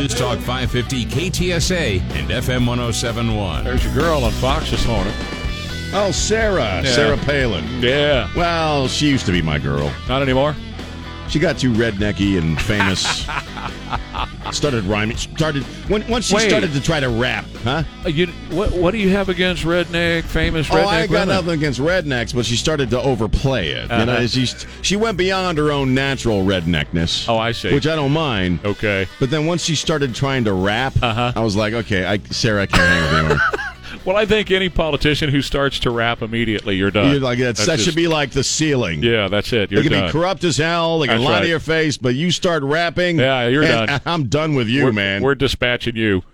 News Talk 550 KTSA and FM 1071. There's your girl on Fox this morning. Oh, Sarah. Yeah. Sarah Palin. Yeah. Well, she used to be my girl. Not anymore? She got too rednecky and famous. started rhyming. Started when once she Wait. started to try to rap, huh? Uh, You, what, what do you have against redneck, famous redneck oh, I got women? nothing against rednecks, but she started to overplay it. You know, Uh-huh. she she went beyond her own natural redneckness. Oh, I see. Which I don't mind. Okay. But then once she started trying to rap, Uh-huh. I was like, okay, I, Sarah, I can't hang with you anymore. Well, I think any politician who starts to rap immediately, you're done. You're like that's, That's that just- should be like the ceiling. Yeah, that's it. You're They can done. be corrupt as hell. They can That's lie right. to your face, but you start rapping. Yeah, you're done. I'm done with you, we're, man. We're dispatching you.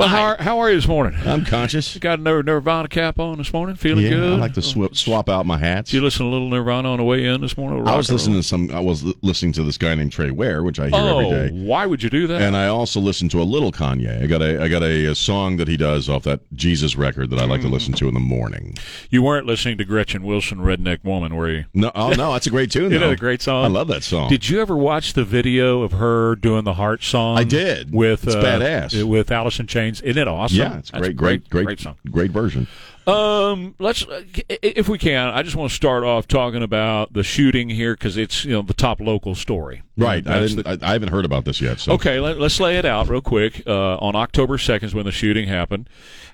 well, how are, how are you this morning? I'm conscious. You got a Nir- Nirvana cap on this morning? Feeling Yeah, good? I like to sw- swap out my hats. Did you listen to a little Nirvana on the way in this morning? I was listening to some. I was li- listening to this guy named Trey Ware, which I hear Oh, every day. why would you do that? And I also listen to a little Kanye. I got a I got a, a song that he does off that Jesus record that I like to listen to in the morning. you weren't listening to Gretchen Wilson, Redneck Woman, were you? No, oh no, that's a great tune. Isn't a great song? I love that song. Did you ever watch the video of her doing the Heart song? I did. With It's uh, badass. With Alice in Isn't it awesome? yeah, it's great, great, great, great song. great version. Um, let's, uh, if we can, I just want to start off talking about the shooting here because it's you know the top local story. Right. I, didn't, I, I haven't heard about this yet. So Okay, let, us lay it out real quick. Uh, on October 2nd is when the shooting happened.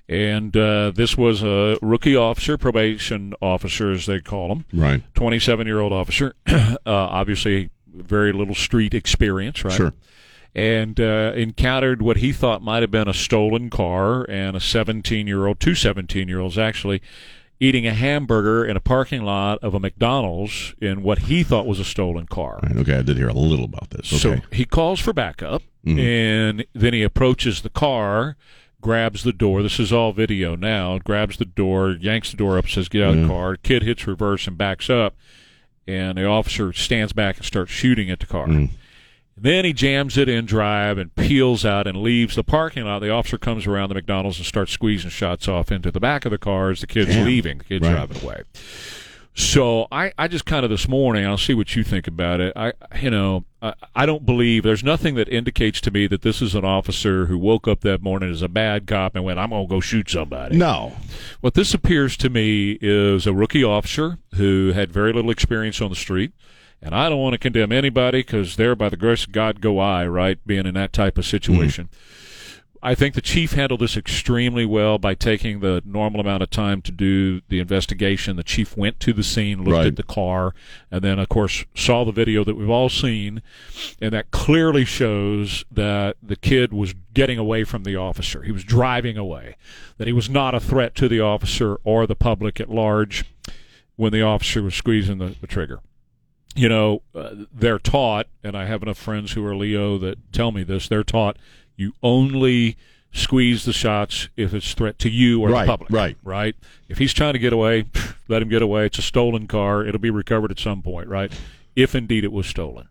And uh, this was a rookie officer, probation officer, as they call them, Right. 27 year old officer. uh, obviously, very little street experience, right? Sure. And uh, encountered what he thought might have been a stolen car and a 17 year old, two 17 year olds actually, eating a hamburger in a parking lot of a McDonald's in what he thought was a stolen car. Right, okay, I did hear a little about this. Okay. So he calls for backup, and then he approaches the car, grabs the door. This is all video now. Grabs the door, yanks the door up, says, "Get out of the car." Kid hits reverse and backs up, and the officer stands back and starts shooting at the car. Then he jams it in drive and peels out and leaves the parking lot. The officer comes around the McDonald's and starts squeezing shots off into the back of the car as the kid's Damn. leaving. The kid's Right. driving away. So I, I just kind of this morning, I'll see what you think about it. I, you know, I, I don't believe there's nothing that indicates to me that this is an officer who woke up that morning as a bad cop and went, I'm going to go shoot somebody. no. What this appears to me is a rookie officer who had very little experience on the street. And I don't want to condemn anybody because there, by the grace of God, go I, right? Being in that type of mm-hmm. situation. I think the chief handled this extremely well by taking the normal amount of time to do the investigation. The chief went to the scene, looked Right. at the car, and then, of course, saw the video that we've all seen, and that clearly shows that the kid was getting away from the officer. He was driving away, that he was not a threat to the officer or the public at large when the officer was squeezing the, the trigger you know, uh, they're taught, and I have enough friends who are Leo that tell me this. They're taught you only squeeze the shots if it's threat to you or Right, the public. right. Right. If he's trying to get away, let him get away. It's a stolen car. It'll be recovered at some point. Right. If indeed it was stolen.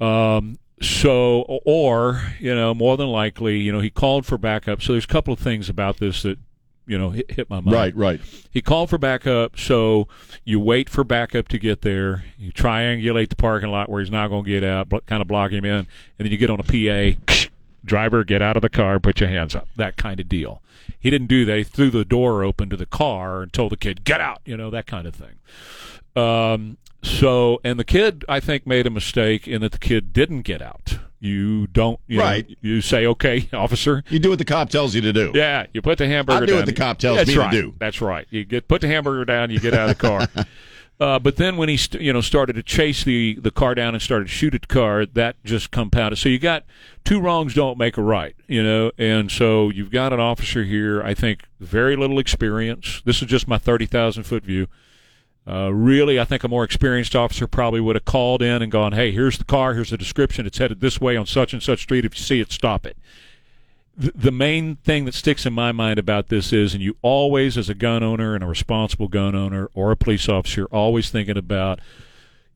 Um. So, or you know, more than likely, you know, he called for backup. So there's a couple of things about this that you know hit, hit my mind. Right, right. He called for backup, so you wait for backup to get there. You triangulate the parking lot where he's not going to get out, blo- kind of block him in, and then you get on a PA. Driver, get out of the car, put your hands up. That kind of deal. He didn't do that. He threw the door open to the car and told the kid, "Get out," you know that kind of thing. Um, so, and the kid, I think, made a mistake in that the kid didn't get out. You don't, you know, Right. you say, "Okay, officer, You do what the cop tells you to do. yeah, you put the hamburger I'll do down. what the cop tells That's me to right. do. That's right. You get put the hamburger down, you get out of the car. uh, but then when he st- you know started to chase the the car down and started to shoot at the car, that just compounded. So you got two wrongs don't make a right, you know. And so you've got an officer here. I think very little experience. This is just my thirty thousand foot view. Uh, really, I think a more experienced officer probably would have called in and gone, "Hey, here's the car. Here's the description. It's headed this way on such and such street. If you see it, stop it." The, the main thing that sticks in my mind about this is, and you always, as a gun owner and a responsible gun owner or a police officer, always thinking about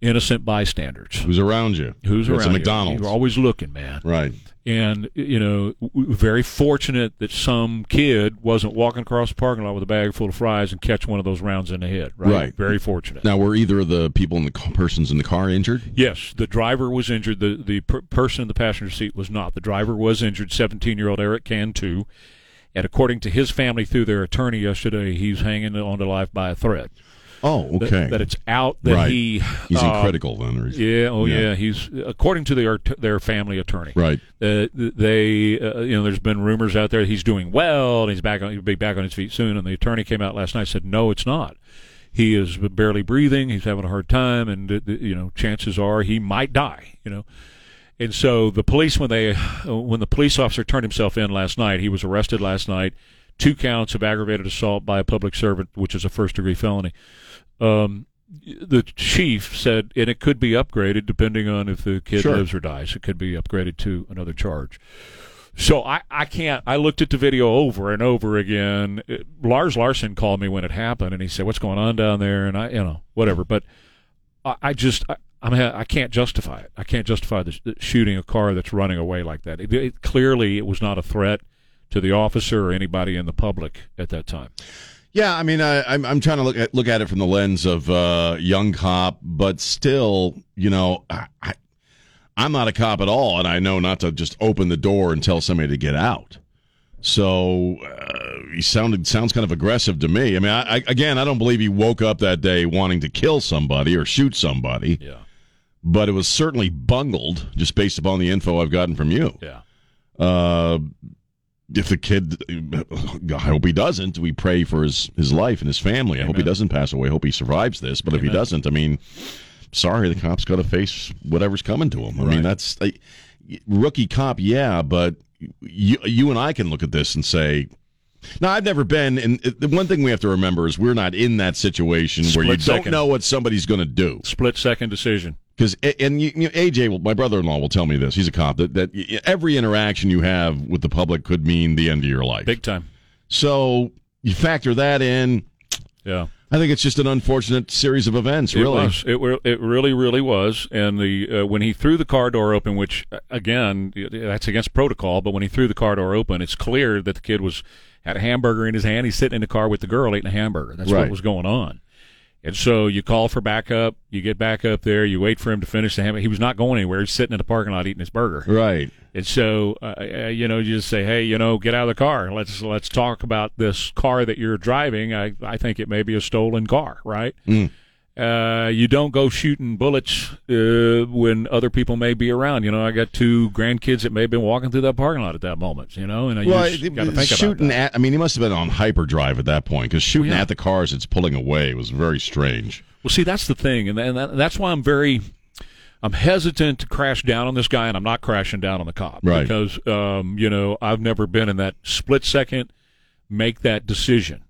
innocent bystanders. Who's around you? Who's it's around a McDonald's. You. You're always looking, man. right. And you know, very fortunate that some kid wasn't walking across the parking lot with a bag full of fries and catch one of those rounds in the head. Right. Right. Very fortunate. Now, were either of the people in the persons in the car injured? Yes, the driver was injured. The the per- person in the passenger seat was not. The driver was injured. Seventeen year old Erik Cantu, and according to his family through their attorney yesterday, he's hanging on to life by a thread. Oh, okay. That, it's out that Right. he He's in uh, critical then. Yeah. Oh Yeah. yeah. He's according to their their family attorney. Right. Uh, they uh, you know there's been rumors out there he's doing well and he's back on he'll be back on his feet soon. And the attorney came out last night and said no, it's not. He is barely breathing. He's having a hard time, and uh, you know chances are he might die. You know. And so the police, when they, when the police officer turned himself in last night, he was arrested last night. Two counts of aggravated assault by a public servant, which is a first degree felony. Um, the chief said, and it could be upgraded depending on if the kid Sure. lives or dies. It could be upgraded to another charge. So I, I can't. I looked at the video over and over again. It- Lars Larson called me when it happened, and he said, "What's going on down there?" And I, you know, whatever. But I, I just, I, I'm, I can't justify it. I can't justify the, the shooting a car that's running away like that. It, it, clearly, it was not a threat to the officer or anybody in the public at that time. Yeah, I mean, I, I'm I'm trying to look at look at it from the lens of uh, young cop, but still, you know, I, I I'm not a cop at all, and I know not to just open the door and tell somebody to get out. So uh, he sounded sounds kind of aggressive to me. I mean, I, I, again, I don't believe he woke up that day wanting to kill somebody or shoot somebody, Yeah, but it was certainly bungled just based upon the info I've gotten from you. yeah. Uh, if the kid, I hope he doesn't. We pray for his, his life and his family. I hope he doesn't pass away. I hope he survives this. But if he doesn't, I mean, sorry, the cop's got to face whatever's coming to him. I Right. mean, that's I, rookie cop, yeah, but you, you and I can look at this and say, now, I've never been, and the one thing we have to remember is we're not in that situation where you Split don't know what somebody's going to do. Split second decision. Because and you, you know, AJ, my brother-in-law, will tell me this. He's a cop. That that every interaction you have with the public could mean the end of your life. Big time. So you factor that in. Yeah. I think it's just an unfortunate series of events. It Really, was. It, it really, really was. And the uh, when he threw the car door open, which again, that's against protocol, but when he threw the car door open, it's clear that the kid was had a hamburger in his hand. He's sitting in the car with the girl eating a hamburger. That's Right. what was going on. And so you call for backup. You get back up there. You wait for him to finish the hamburger. He was not going anywhere. He's sitting in the parking lot eating his burger. right? And so, uh, uh, you know, you just say, "Hey, you know, get out of the car. Let's let's talk about this car that you're driving. I I think it may be a stolen car, right? Mm. Uh, you don't go shooting bullets uh, when other people may be around. You know, I got two grandkids that may have been walking through that parking lot at that moment. You know, and I Well, just got to think shooting about that. at. I mean, he must have been on hyperdrive at that point because shooting yeah. at the cars it's pulling away was very strange. Well, see, that's the thing, and, and that, that's why I'm very, I'm hesitant to crash down on this guy, and I'm not crashing down on the cop Right. because, um, you know, I've never been in that split second make that decision.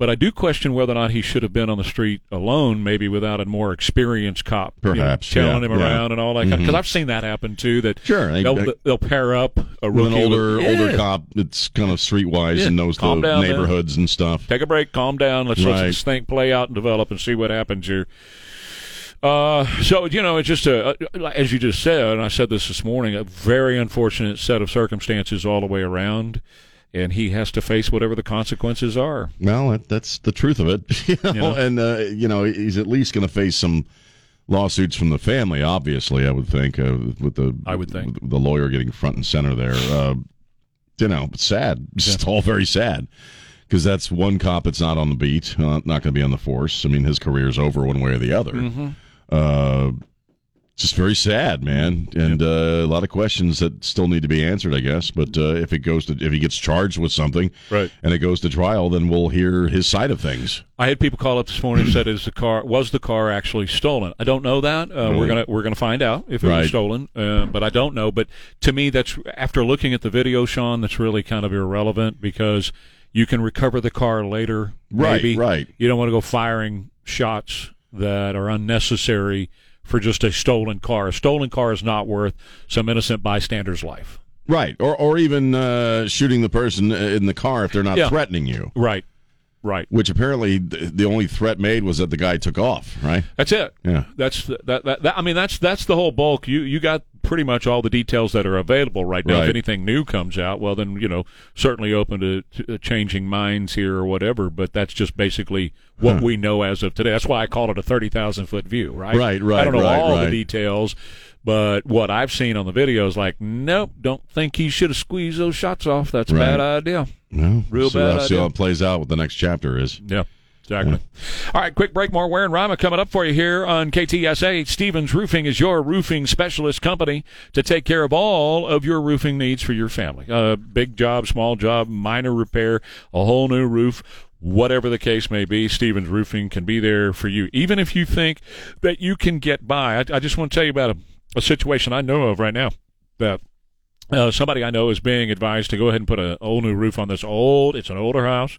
But I do question whether or not he should have been on the street alone, maybe without a more experienced cop, you know, Perhaps, tailing yeah, him yeah. around and all that. Because I've seen that happen too. That Sure, I- they'll, they'll pair up a rookie an older Yeah. older cop that's kind of streetwise and knows the calm down, man. neighborhoods and stuff. take a break, calm down. Let's let this thing play out and develop and see what happens here. Uh, so you know, it's just a, as you just said, and I said this this morning, a very unfortunate set of circumstances all the way around, and he has to face whatever the consequences are. Well, that's the truth of it, you know. know? And uh, you know, he's at least going to face some lawsuits from the family. Obviously, I would think uh, with the I would think. the lawyer getting front and center there. Uh, you know, it's sad. It's just all very sad because that's one cop that's not on the beat, uh, not going to be on the force. I mean, his career's over one way or the other. Mm-hmm. Just very sad, man, and uh, a lot of questions that still need to be answered, I guess. But uh, if it goes to if he gets charged with something, Right. and it goes to trial, then we'll hear his side of things. I had people call up this morning and said, "Is the car was the car actually stolen?" I don't know that. Uh, We're gonna we're gonna find out if it Right. was stolen, uh, but I don't know. But to me, that's after looking at the video, Sean, that's really kind of irrelevant because you can recover the car later. Right, maybe. right. You don't want to go firing shots that are unnecessary for just a stolen car. A stolen car is not worth some innocent bystander's life. Right, or or even uh, shooting the person in the car if they're not Yeah. threatening you. Right. Right. Which apparently th- the only threat made was that the guy took off. Right? That's it. Yeah. That's the, that, that, that. I mean, that's that's the whole bulk. You you got pretty much all the details that are available right now. Right. If anything new comes out, well, then you know certainly open to, to changing minds here or whatever. But that's just basically what we know as of today. That's why I call it a thirty thousand foot view, right? Right, right, I don't know right, all right. the details. But what I've seen on the videos, like, nope, don't think he should have squeezed those shots off. That's a bad idea. No, Real see, bad See idea. how it plays out. What the next chapter is. Yeah, exactly. All right, quick break. More Ware and Rama coming up for you here on KTSA. Stevens Roofing is your roofing specialist company to take care of all of your roofing needs for your family. Uh, big job, small job, minor repair, a whole new roof. Whatever the case may be, Stevens Roofing can be there for you. Even if you think that you can get by, I, I just want to tell you about a, a situation I know of right now that uh, somebody I know is being advised to go ahead and put a whole new roof on this old. It's an older house,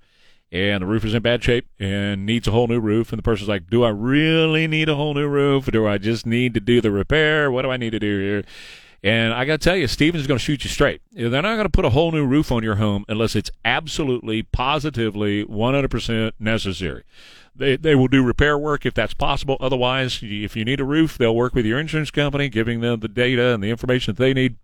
and the roof is in bad shape and needs a whole new roof. And the person's like, "Do I really need a whole new roof, or do I just need to do the repair? What do I need to do here?" And I got to tell you, Stevens is going to shoot you straight. They're not going to put a whole new roof on your home unless it's absolutely, positively, 100% necessary. They, they will do repair work if that's possible. Otherwise, if you need a roof, they'll work with your insurance company, giving them the data and the information that they need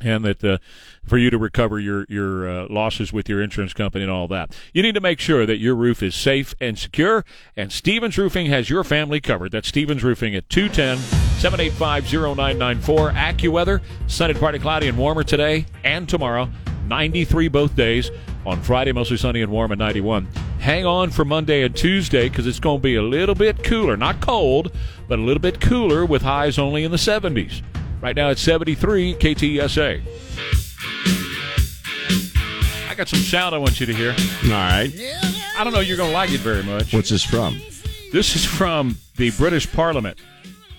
and that uh, for you to recover your your uh, losses with your insurance company and all that. You need to make sure that your roof is safe and secure, and Stevens Roofing has your family covered. That's Stevens Roofing at 210-785-0994. AccuWeather, sunny, partly cloudy and warmer today and tomorrow. 93 both days. On Friday, mostly sunny and warm at 91. Hang on for Monday and Tuesday because it's going to be a little bit cooler. Not cold, but a little bit cooler with highs only in the 70s. Right now it's 73 KTSA. I got some sound I want you to hear. All right. I don't know you're going to like it very much. What's this from? This is from the British Parliament.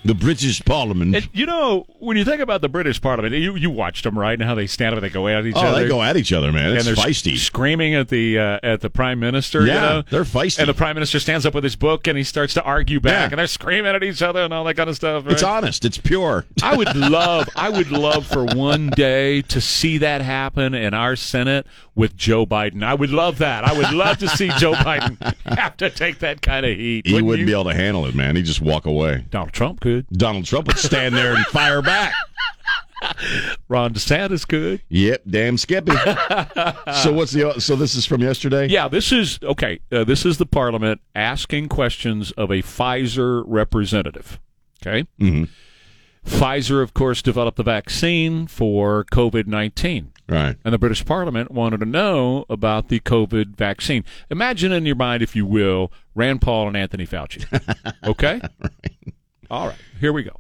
The British Parliament. And you know, when you think about the British Parliament, you you watched them, right? And how they stand up and they go at each oh, other. they go at each other, man. It's and they're feisty. screaming at the uh, at the prime minister. Yeah, you know? they're feisty. And the prime minister stands up with his book and he starts to argue back, Yeah. and they're screaming at each other and all that kind of stuff. Right? It's honest. It's pure. I would love, I would love for one day to see that happen in our Senate with Joe Biden. I would love that. I would love to see Joe Biden have to take that kind of heat. He Wouldn't wouldn't be able to handle it, man. He'd just walk away. Donald Trump could. Donald Trump would stand there and fire back. Ron DeSantis could. Yep, damn Skippy. so what's the? So this is from yesterday. Yeah, this is okay. Uh, this is the Parliament asking questions of a Pfizer representative. Okay. Mhm. Pfizer, of course, developed the vaccine for COVID nineteen. Right. And the British Parliament wanted to know about the COVID vaccine. Imagine in your mind, if you will, Rand Paul and Anthony Fauci. Okay? All right, here we go.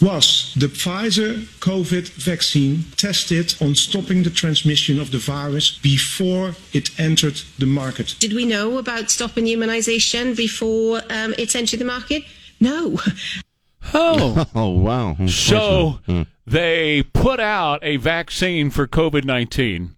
Was the Pfizer COVID vaccine tested on stopping the transmission of the virus before it entered the market? Did we know about stopping immunisation before um, it entered the market? No. Oh, Oh wow. So they put out a vaccine for COVID 19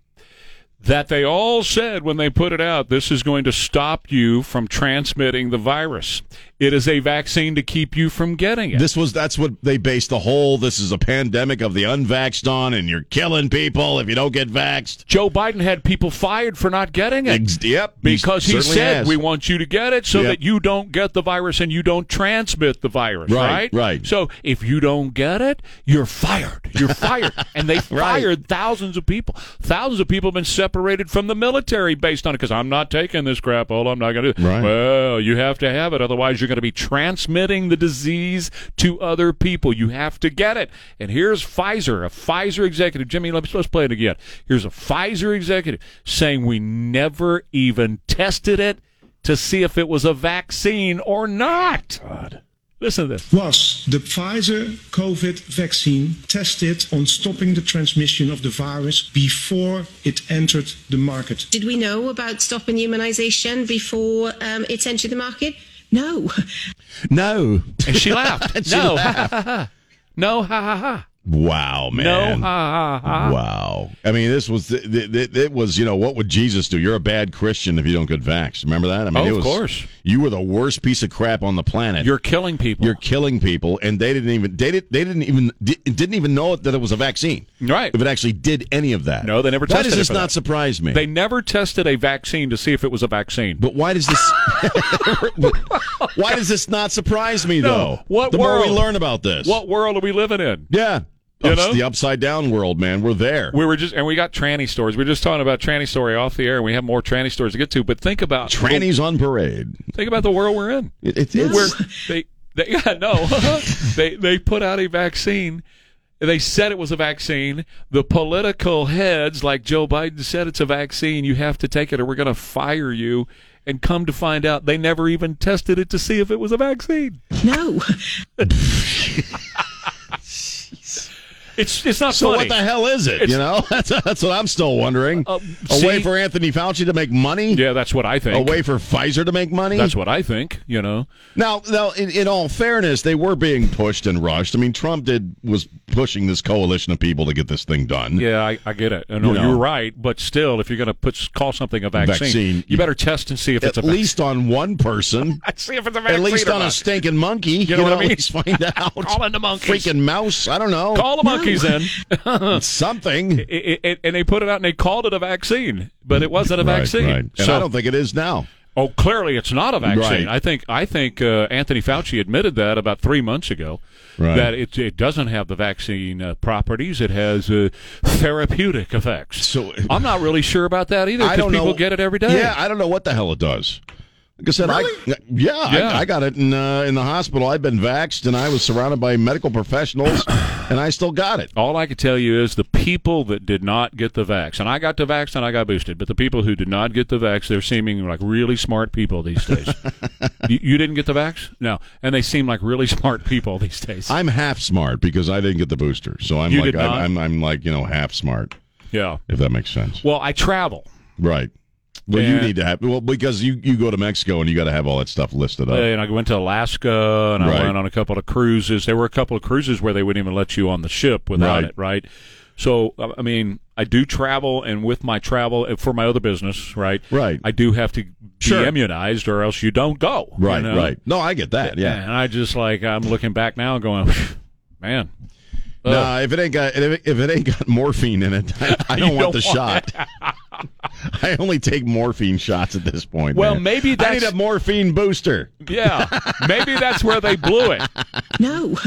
that they all said when they put it out this is going to stop you from transmitting the virus. It is a vaccine to keep you from getting it. This was that's what they based the whole this is a pandemic of the unvaxxed on and you're killing people if you don't get vaxxed. Joe Biden had people fired for not getting it. Ex- yep. Because he certainly said has. we want you to get it so Yep. that you don't get the virus and you don't transmit the virus, Right, right? right. So if you don't get it, you're fired. You're fired. and they fired thousands of people. Thousands of people have been separated from the military based on it because I'm not taking this crap. Oh, I'm not going to do it. Right. Well, you have to have it. Otherwise, you're going to be transmitting the disease to other people. You have to get it. And here's Pfizer, a Pfizer executive. Jimmy, let's, let's play it again. Here's a Pfizer executive saying we never even tested it to see if it was a vaccine or not. God. Listen to this. Was the Pfizer COVID vaccine tested on stopping the transmission of the virus before it entered the market? Did we know about stopping immunisation before um, it entered the market? No. No. And she laughed. And she no. laughed. no, ha ha ha. Wow, No, man. ha ha ha. Wow. I mean, this was th- th- th- it was, you know, what would Jesus do? You're a bad Christian if you don't get vaxxed. Remember that? I mean, Oh, it of course. You were the worst piece of crap on the planet. You're killing people. You're killing people, and they didn't even they, did, they didn't even di- didn't even know that it was a vaccine. Right. If it actually did any of that. No, they never tested it. Why does this not that. surprise me? They never tested a vaccine to see if it was a vaccine. but why does this? why does this not surprise me though? what the more we learn about this, What world are we living in? Yeah. You It's know? the upside down world, man. We're there. We were just, and we got tranny stories. We are just talking about tranny story off the air, and we have more tranny stories to get to. But think about Trannies on parade. Think about the world we're in. It, it, it's, Where they, they, yeah, no, they, they put out a vaccine. They said it was a vaccine. The political heads, like Joe Biden said, it's a vaccine. You have to take it, or we're going to fire you. And come to find out, they never even tested it to see if it was a vaccine. No. It's it's not so funny. what the hell is it? It's- you know, that's that's what I'm still wondering. Uh, a way for Anthony Fauci to make money. Yeah, that's what I think. A way for Pfizer to make money. That's what I think. You know. Now, now, in, in all fairness, they were being pushed and rushed. I mean, Trump did was pushing this coalition of people to get this thing done. Yeah, I, I get it. I know You know. you're right, but still, if you're going to put call something a vaccine, Vaccine, you you- better test and see if At it's a least on one person. See if it's a vaccine. At least on a stinking monkey. You, know know, what I mean? At least find out. Call in the monkeys. Freaking mouse. I don't know. Call the monkeys in. something. I- I- and they put it out and they called it a vaccine, but it wasn't a Right, vaccine. right. And So, I don't think it is now. oh, clearly it's not a vaccine. Right. I think I think uh, Anthony Fauci admitted that about three months ago. Right. That it it doesn't have the vaccine uh, properties. It has uh, therapeutic effects. So- I'm not really sure about that either. I don't people know. get it every day. Yeah, I don't know what the hell it does. Like I said, I yeah, Yeah. I, I got it in uh, in the hospital. I've been vaxxed, and I was surrounded by medical professionals, and I still got it. All I can tell you is the people that did not get the vax, and I got the vax and I got boosted, but the people who did not get the vax, they're seeming like really smart people these days. you, you didn't get the vax? No. And they seem like really smart people these days. I'm half smart because I didn't get the booster, so I'm You like did I'm. I'm I'm like you know half smart, yeah. if that makes sense. Well, I travel. Right. Well, you need to have well because you you go to Mexico and you got to have all that stuff listed up. And I went to Alaska and I Right. went on a couple of cruises. There were a couple of cruises where they wouldn't even let you on the ship without Right. it, right? So, uh, I mean, I do travel, and with my travel uh, for my other business, right? Right. I do have to be Sure. immunized, or else you don't go. you right, know? right. No, I get that. Yeah. And I just like I'm looking back now, going, man. uh, Nah, if it ain't got if it, if it ain't got morphine in it, I, I don't want don't the want shot. I only take morphine shots at this point. Well, man. maybe I need that's- a morphine booster. Yeah, maybe that's where they blew it. No.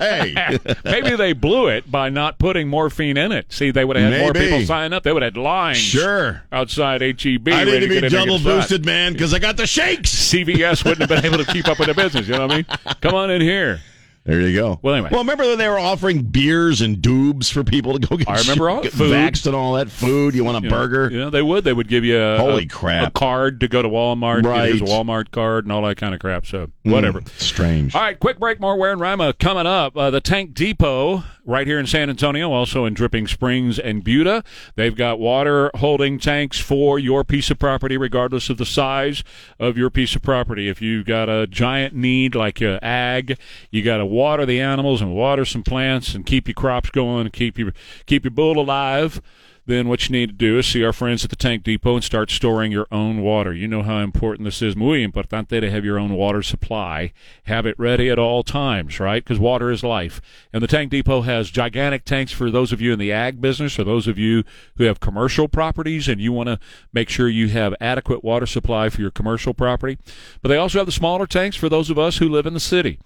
Hey, Maybe they blew it by not putting morphine in it. See, they would have had more people sign up. They would have had lines. sure. outside HEB. I ready need to get be double get shot. boosted, man, because I got the shakes. CVS wouldn't have been able to keep up with the business. You know what I mean? Come on in here. There you go. Well, anyway. Well, remember when they were offering beers and doobs for people to go get, I remember all get food. vaxxed and all that food? You want a You burger? Know, they would. They would give you a, Holy a- crap. a card to go to Walmart. Right. A Walmart card and all that kind of crap. So Mm, whatever. strange. All right, quick break. More Ware and Rima coming up. Uh, the Tank Depot right here in San Antonio, also in Dripping Springs and Buda. They've got water holding tanks for your piece of property, regardless of the size of your piece of property. If you've got a giant need like uh, ag, you got to water the animals and water some plants and keep your crops going, keep your keep your bull alive then what you need to do is see our friends at the Tank Depot and start storing your own water. You know how important this is. Muy importante to have your own water supply. Have it ready at all times, right? Because water is life. And the Tank Depot has gigantic tanks for those of you in the ag business or those of you who have commercial properties and you want to make sure you have adequate water supply for your commercial property. But they also have the smaller tanks for those of us who live in the city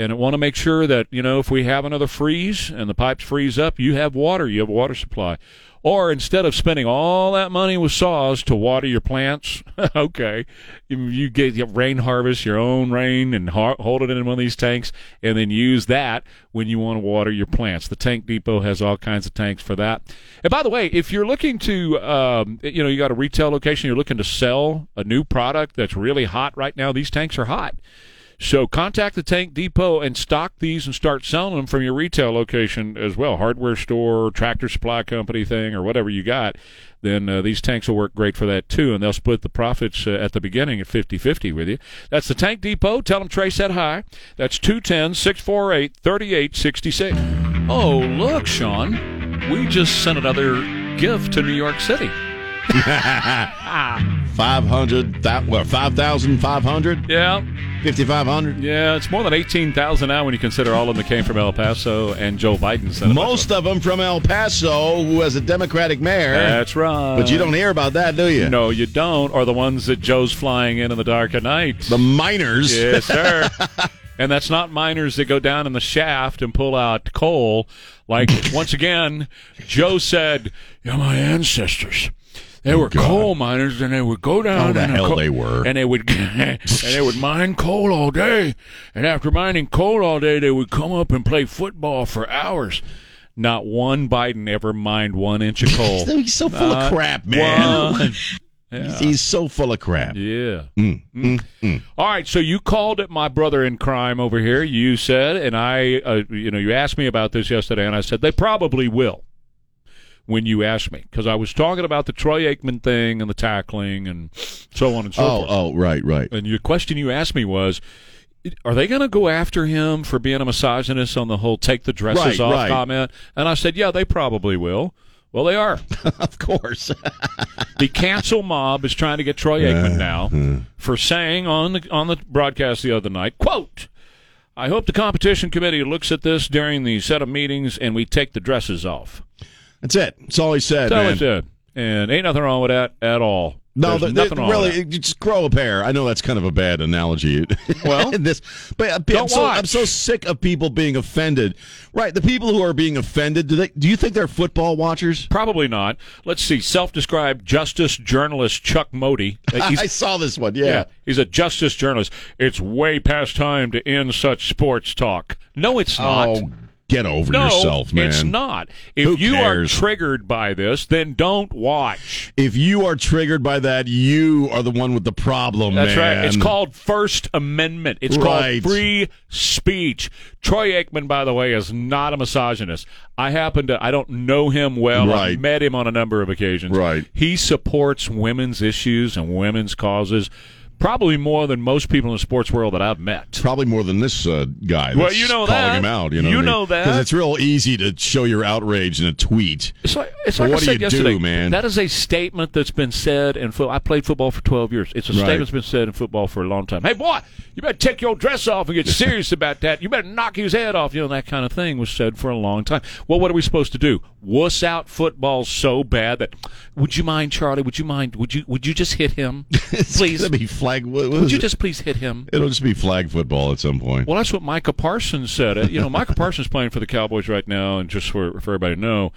and want to make sure that you know if we have another freeze and the pipes freeze up, you have water, you have a water supply. Or instead of spending all that money with SAWS to water your plants, okay, you- get rain harvest, your own rain, and hold it in one of these tanks, and then use that when you want to water your plants. The Tank Depot has all kinds of tanks for that. And by the way, if you're looking to, um, you know, you got a retail location, you're looking to sell a new product that's really hot right now. These tanks are hot. So contact the Tank Depot and stock these and start selling them from your retail location as well, hardware store, tractor supply company thing, or whatever you got. Then uh, these tanks will work great for that too, and they'll split the profits uh, at the beginning at 50-50 with you. That's the Tank Depot. Tell them Trey said hi. That's 210-648-3866. Oh, look, Sean, we just sent another gift to New York City. Five hundred, that well, five thousand five hundred, Yeah, fifty five hundred. yeah, it's more than 18,000 now when you consider all of them that came from El Paso and Joe Biden sent a bunch of Most of them from El Paso, who has a Democratic mayor. That's right. but you don't hear about that, do you? No, you don't. Or the ones that Joe's flying in in the dark at night. The miners. yes, sir. and that's not miners that go down in the shaft and pull out coal. Like once again, Joe said, "Yeah, my ancestors." They were God. coal miners, and they would go down. Oh, the hell coal- they were. and they would and they would mine coal all day. And after mining coal all day, they would come up and play football for hours. Not one Biden ever mined one inch of coal. He's so full of crap, man. one. He's, so full of crap. Yeah. Mm. All right. So you called it my brother in crime over here. You said, and I, uh, you know, you asked me about this yesterday, and I said they probably will. When you asked me, because I was talking about the Troy Aikman thing and the tackling and so on and so Oh, forth. oh, right, right. And your question you asked me was, are they going to go after him for being a misogynist on the whole "take the dresses Right, off" right. comment? And I said, yeah, they probably will. Well, they are. of course. the cancel mob is trying to get Troy Aikman now for saying on the on the broadcast the other night, "quote." I hope the competition committee looks at this during the set of meetings and we take the dresses off. That's it. That's all he said, That's all man. I said. And ain't nothing wrong with that at all. No, the, nothing the- wrong really, with that. just grow a pair. I know that's kind of a bad analogy. Well, in this, but uh, I'm don't so. I'm so sick of people being offended. Right, the people who are being offended. Do they? Do you think they're football watchers? Probably not. Let's see. Self-described justice journalist Chuck Modi. Uh, I saw this one. Yeah. yeah, he's a justice journalist. It's way past time to end such sports talk. No, it's not. Oh, get over no, yourself, man. it's not. If Who you cares? are triggered by this, then don't watch. If you are triggered by that, you are the one with the problem, That's man. right. It's called First Amendment. It's Right. called free speech. Troy Aikman, by the way, is not a misogynist. I happen to, I don't know him well. Right. I've met him on a number of occasions. Right. He supports women's issues and women's causes probably more than most people in the sports world that I've met. Probably more than this uh, guy. Well, you know calling that. him out. You know, You know that. because it's real easy to show your outrage in a tweet. It's like it's Well, like what I do said you do, man? That is a statement that's been said in football. I played football for twelve years. It's a Right. statement that's been said in football for a long time. Hey, boy, you better take your dress off and get serious about that. You better knock his head off. You know that kind of thing was said for a long time. Well, what are we supposed to do? Wuss out football so bad that would you mind, Charlie? Would you mind? Would you would you just hit him, please? Flag. What, what Would you it? just please hit him? It'll just be flag football at some point. Well, that's what Micah Parsons said. Uh, You know, Micah Parsons playing for the Cowboys right now, and just for, for everybody to know,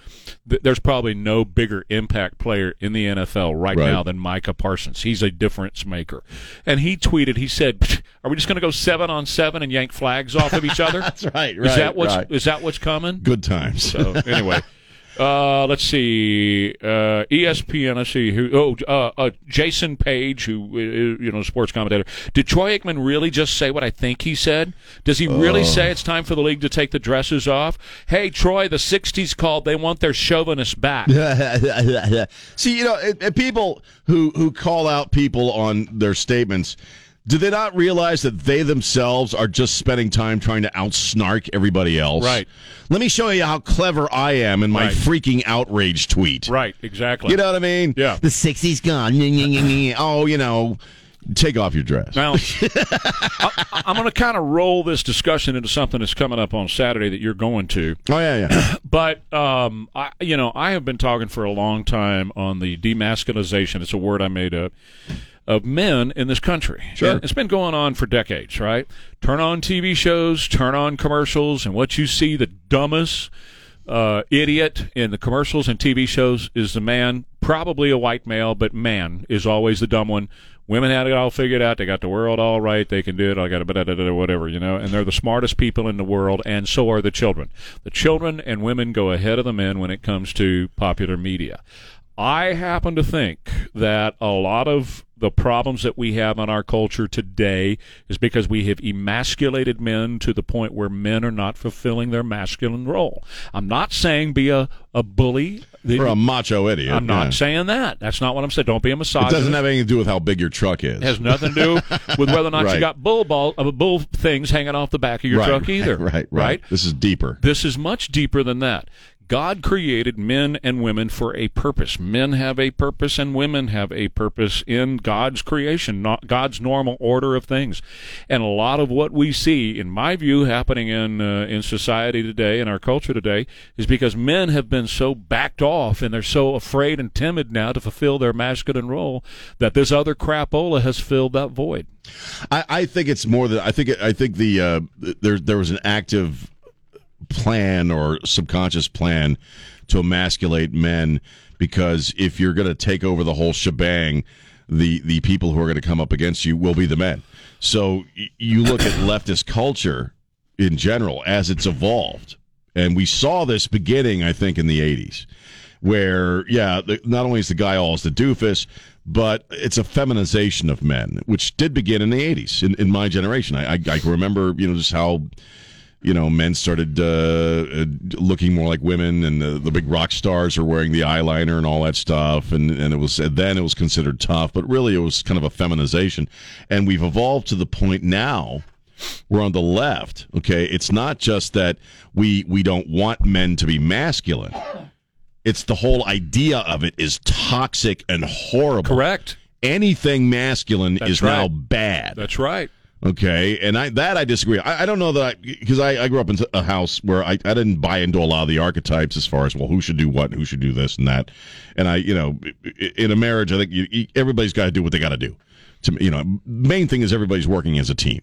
th- there's probably no bigger impact player in the NFL right, Right. now than Micah Parsons. He's a difference maker. And he tweeted, he said, "Are we just going to go seven on seven and yank flags off of each other? That's right. is that what's right. is that what's coming?" Good times. So anyway, uh, let's see. Uh, ESPN. Let's see who. Oh, uh, uh, Jason Page, who uh, you know, sports commentator. Did Troy Aikman really just say what I think he said? Does he really say it's time for the league to take the dresses off? Hey, Troy, the '60s called. They want their chauvinists back. See, you know, it, it- people who who call out people on their statements, do they not realize that they themselves are just spending time trying to outsnark everybody else? Right. Let me show you how clever I am in my Right. freaking outrage tweet. Right. Exactly. You know what I mean? Yeah. The '60s gone. Oh, you know, take off your dress. Now, I, I'm going to kind of roll this discussion into something that's coming up on Saturday that you're going to. Oh yeah, yeah. But um, I, you know, I have been talking for a long time on the demasculinization. It's a word I made up of men in this country. Sure. And it's been going on for decades, right? Turn on TV shows, turn on commercials, and what you see the dumbest uh, idiot in the commercials and TV shows is the man, probably a white male, but man is always the dumb one. Women had it all figured out. They got the world all right. They can do it. I got a whatever, you know. And they're the smartest people in the world, and so are the children. The children and women go ahead of the men when it comes to popular media. I happen to think that a lot of the problems that we have in our culture today is because we have emasculated men to the point where men are not fulfilling their masculine role. I'm not saying be a, a bully. Or a macho idiot. I'm not yeah. saying that. That's not what I'm saying. Don't be a misogynist. It doesn't have anything to do with how big your truck is. It has nothing to do with whether or not you got bull ball, uh, bull things hanging off the back of your right, truck either. Right, right, right. This is deeper. This is much deeper than that. God created men and women for a purpose. Men have a purpose and women have a purpose in God's creation, not God's normal order of things. And a lot of what we see, in my view, happening in uh, in society today, in our culture today, is because men have been so backed off and they're so afraid and timid now to fulfill their masculine role that this other crapola has filled that void. I, I think it's more than I think. I think the uh, there there was an active plan or subconscious plan to emasculate men because if you're going to take over the whole shebang, the the people who are going to come up against you will be the men. So y- you look at leftist culture in general as it's evolved, and we saw this beginning, I think, in the '80s, where yeah, the, not only is the guy all as the doofus, but it's a feminization of men, which did begin in the '80s in, in my generation. I, I, I remember, you know, just how you know, men started uh, uh, looking more like women, and the, the big rock stars are wearing the eyeliner and all that stuff. And, and it was then it was considered tough, but really it was kind of a feminization. And we've evolved to the point now we're on the left. Okay, it's not just that we we don't want men to be masculine. It's the whole idea of it is toxic and horrible. Correct. Anything masculine That's is now bad. That's right. Okay, and I that I disagree. I, I don't know that I because I, I grew up in a house where I, I didn't buy into a lot of the archetypes as far as well who should do what and who should do this and that, and I you know in a marriage I think you- everybody's got to do what they got to do. To you know, main thing is everybody's working as a team.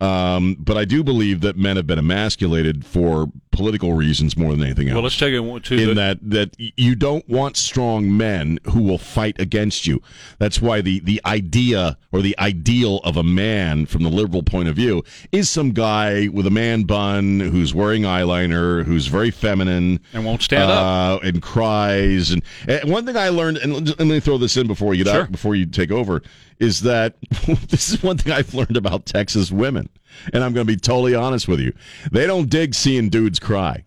Um, but I do believe that men have been emasculated for political reasons more than anything else Well, let's take it to in the, that that you don't want strong men who will fight against you. That's why the the idea or the ideal of a man from the liberal point of view is some guy with a man bun who's wearing eyeliner, who's very feminine And won't stand uh, and cries. And, and one thing I learned, and let let me throw this in before you get Sure. out, before you take over, is that this is one thing I've learned about Texas women, and I'm going to be totally honest with you. They don't dig seeing dudes cry.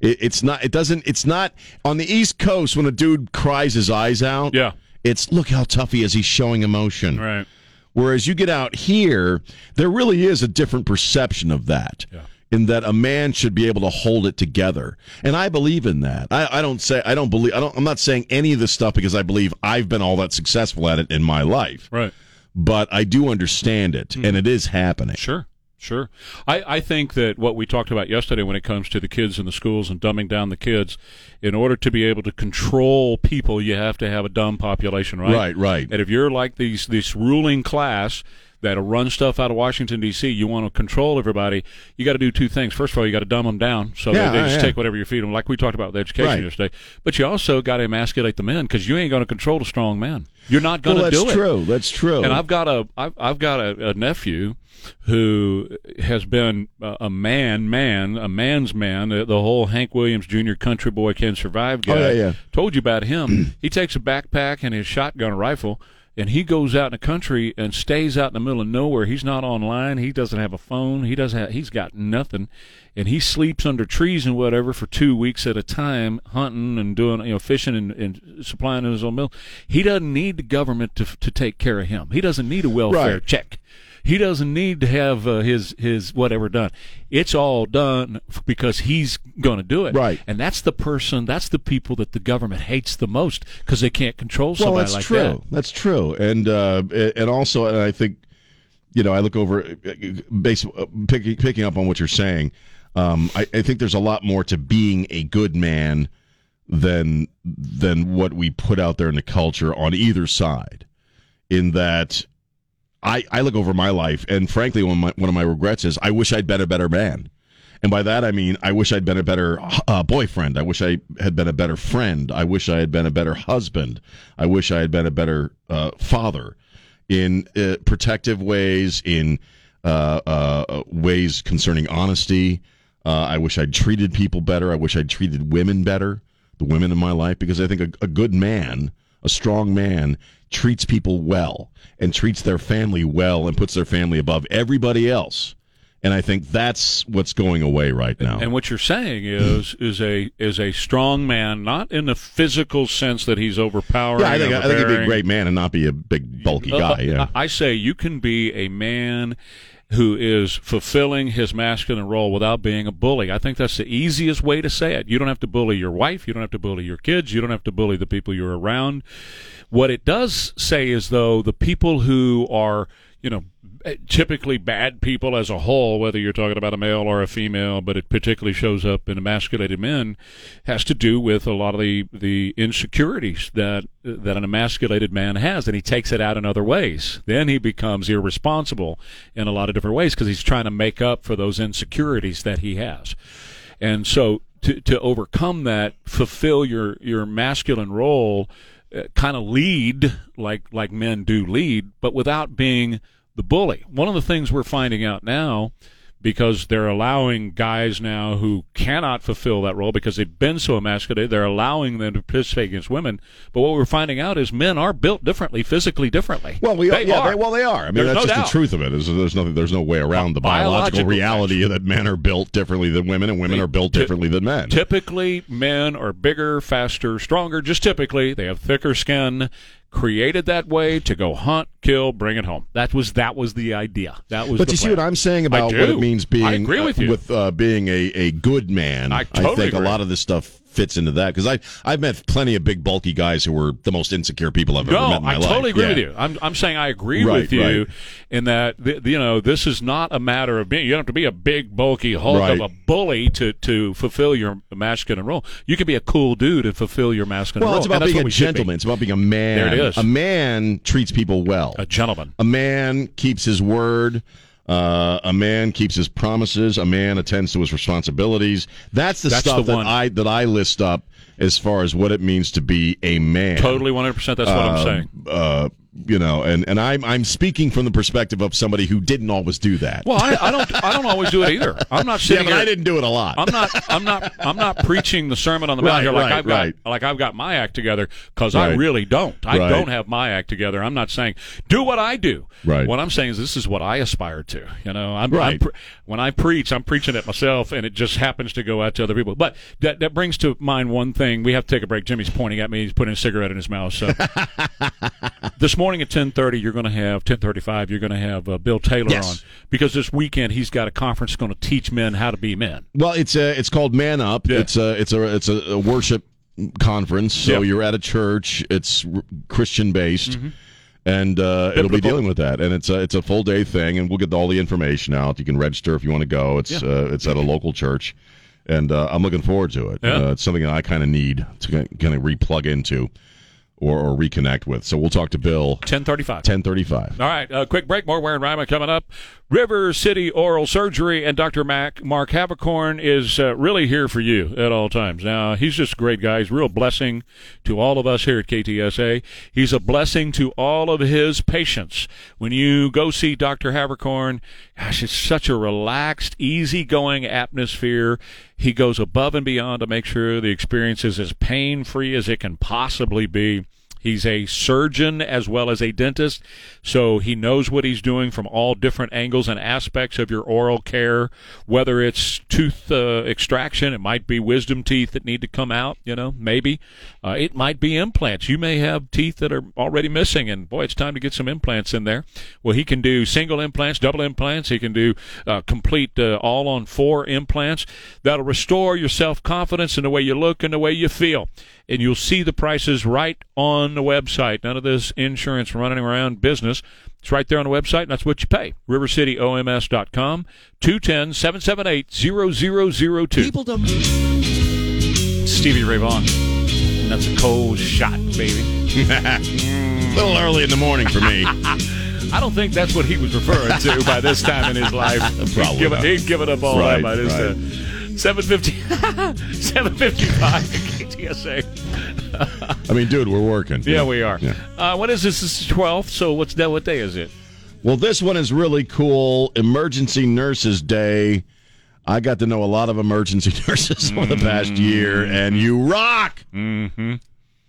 It, it's not. It doesn't. It's not on the East Coast when a dude cries his eyes out. Yeah. It's look how tough he is. He's showing emotion. right. Whereas you get out here, there really is a different perception of that. Yeah. In that a man should be able to hold it together, and I believe in that. I, I don't say I don't believe. I don't. I'm not saying any of this stuff because I believe I've been all that successful at it in my life. Right. But I do understand it, hmm. and it is happening. Sure, sure. I, I think that what we talked about yesterday when it comes to the kids in the schools and dumbing down the kids, in order to be able to control people, you have to have a dumb population, right? Right, right. And if you're like these this ruling class that'll run stuff out of Washington D.C., you want to control everybody. You got to do two things. First of all, you got to dumb them down so Yeah, they just yeah. take whatever you feed them, like we talked about with education Right. yesterday. But you also got to emasculate the men because you ain't going to control the strong man. You're not going to Well, do it. That's true. That's true. And I've got a I've, I've got a, a nephew who has been a, a man, man, a man's man. The, the whole Hank Williams Jr. Country Boy Can Survive guy. Oh, yeah, yeah. Told you about him. he takes a backpack and his shotgun rifle. And he goes out in the country and stays out in the middle of nowhere. He's not online. He doesn't have a phone. He doesn't. Have, he's got nothing, and he sleeps under trees and whatever for two weeks at a time, hunting and doing you know fishing and, and supplying his own meal. He doesn't need the government to to take care of him. He doesn't need a welfare Right. check. He doesn't need to have uh, his his whatever done. It's all done because he's going to do it. Right. And that's the person. That's the people that the government hates the most because they can't control well, somebody that's like true. that. That's true. And uh, and also, and I think, you know, I look over, base, uh, picking picking up on what you're saying. Um, I, I think there's a lot more to being a good man than than what we put out there in the culture on either side. In that, I I look over my life, and frankly, one of my, one of my regrets is I wish I'd been a better man. And by that I mean I wish I'd been a better uh, boyfriend. I wish I had been a better friend. I wish I had been a better husband. I wish I had been a better uh, father in uh, protective ways, in uh, uh, ways concerning honesty. Uh, I wish I'd treated people better. I wish I'd treated women better, the women in my life, because I think a, a good man, a strong man, treats people well and treats their family well and puts their family above everybody else. And I think that's what's going away right now. And what you're saying is is a is a strong man, not in the physical sense that he's overpowering. yeah, I think I think he'd be a great man and not be a big bulky Uh, guy. Yeah. I say you can be a man who is fulfilling his masculine role without being a bully. I think that's the easiest way to say it. You don't have to bully your wife. You don't have to bully your kids. You don't have to bully the people you're around. What it does say is, though, the people who are, you know, typically bad people as a whole, whether you're talking about a male or a female, but it particularly shows up in emasculated men, has to do with a lot of the, the insecurities that that an emasculated man has, and he takes it out in other ways. Then he becomes irresponsible in a lot of different ways because he's trying to make up for those insecurities that he has. And so to, to overcome that, fulfill your, your masculine role, kind of lead like like men do lead, but without being the bully. One of the things we're finding out now because they're allowing guys now who cannot fulfill that role because they've been so emasculated, they're allowing them to participate against women. But what we're finding out is men are built differently, physically differently. Well, we they yeah, are. They, well, they are. I mean, There's that's no just doubt. the truth of it. Is there's nothing, there's no way around the biological, Biological reality that men are built differently than women, and women are built differently than men. Typically, men are bigger, faster, stronger. Just typically, they have thicker skin. Created that way to go hunt, kill, bring it home. That was that was the idea. That was. But you see what I'm saying about what it means being I agree with you. with uh, being a, a good man. I totally think agree. a lot of this stuff fits into that because I I've met plenty of big bulky guys who were the most insecure people I've ever met in my I life. I totally agree Yeah. with you. I'm, I'm saying I agree Right, with you right. in that th- you know this is not a matter of being. You don't have to be a big bulky hulk Right. of a bully to to fulfill your masculine role. You can be a cool dude and fulfill your masculine Well, role. it's about being a be. gentleman. It's about being a man. There it is. A man treats people well. a gentleman. A man keeps his word. Uh, a man keeps his promises. A man attends to his responsibilities. That's the That's stuff the that one. I that I list up as far as what it means to be a man. Totally, 100. percent That's what I'm Um, saying. Uh, you know, and, and I'm I'm speaking from the perspective of somebody who didn't always do that. Well, I, I don't. I don't always do it either. I'm not yeah, sitting but here. I didn't do it a lot. I'm not. I'm not. I'm not preaching the sermon on the mount Right, here like right, I've got right. like I've got my act together because I really don't. I don't have my act together. I'm not saying do what I do. Right. What I'm saying is this is what I aspire to. You know, I'm, I'm Right. pre- when I preach, I'm preaching it myself, and it just happens to go out to other people. But that that brings to mind one thing. We have to take a break. Jimmy's pointing at me. He's putting a cigarette in his mouth. So this morning at 10:30, you're going to have 10:35. You're going to have uh, Bill Taylor Yes. on because this weekend he's got a conference going to teach men how to be men. Well, it's a, it's called Man Up. Yeah. It's a it's a it's a, worship conference. So Yeah. you're at a church. It's Christian based. Mm-hmm. And uh, it'll be dealing with that, and it's a it's a full day thing, and we'll get all the information out. You can register if you want to go. It's uh, it's at a local church, and uh, I'm looking forward to it. Yeah. Uh, it's something that I kind of need to kind of replug into, or, or reconnect with. So we'll talk to Bill 10:35. ten thirty five. All right, A quick break. More Ware and Ryman coming up. River City Oral Surgery and Dr. Mac Mark Havicorn is uh, really here for you at all times. Now he's just a great guy. He's a real blessing to all of us here at KTSA. He's a blessing to all of his patients. When you go see Dr. Havicorn, gosh, it's such a relaxed, easygoing atmosphere. He goes above and beyond to make sure the experience is as pain free as it can possibly be. He's a surgeon as well as a dentist, so he knows what he's doing from all different angles and aspects of your oral care. Whether it's tooth uh, extraction, it might be wisdom teeth that need to come out, you know, maybe. Uh, it might be implants. You may have teeth that are already missing, and boy, it's time to get some implants in there. Well, he can do single implants, double implants. He can do uh, complete uh, all on four implants that'll restore your self confidence in the way you look and the way you feel. And you'll see the prices right on the website. None of this insurance running around business. It's right there on the website, and that's what you pay. RiverCityOMS.com, 210 778 0002. People don't. Stevie Ray Vaughan. And that's a cold shot, baby. A little early in the morning for me. I don't think that's what he was referring to by this time in his life. Probably he'd, given, he'd given up all Right, that by this uh, right. time. 750, 755 KTSA. I mean, dude, we're working. Yeah, we are. Yeah. Uh, what is this? This is 12th, so what's that? What day is it? Well, this one is really cool. Emergency Nurses Day. I got to know a lot of emergency nurses over the past year, and you rock. Mm-hmm.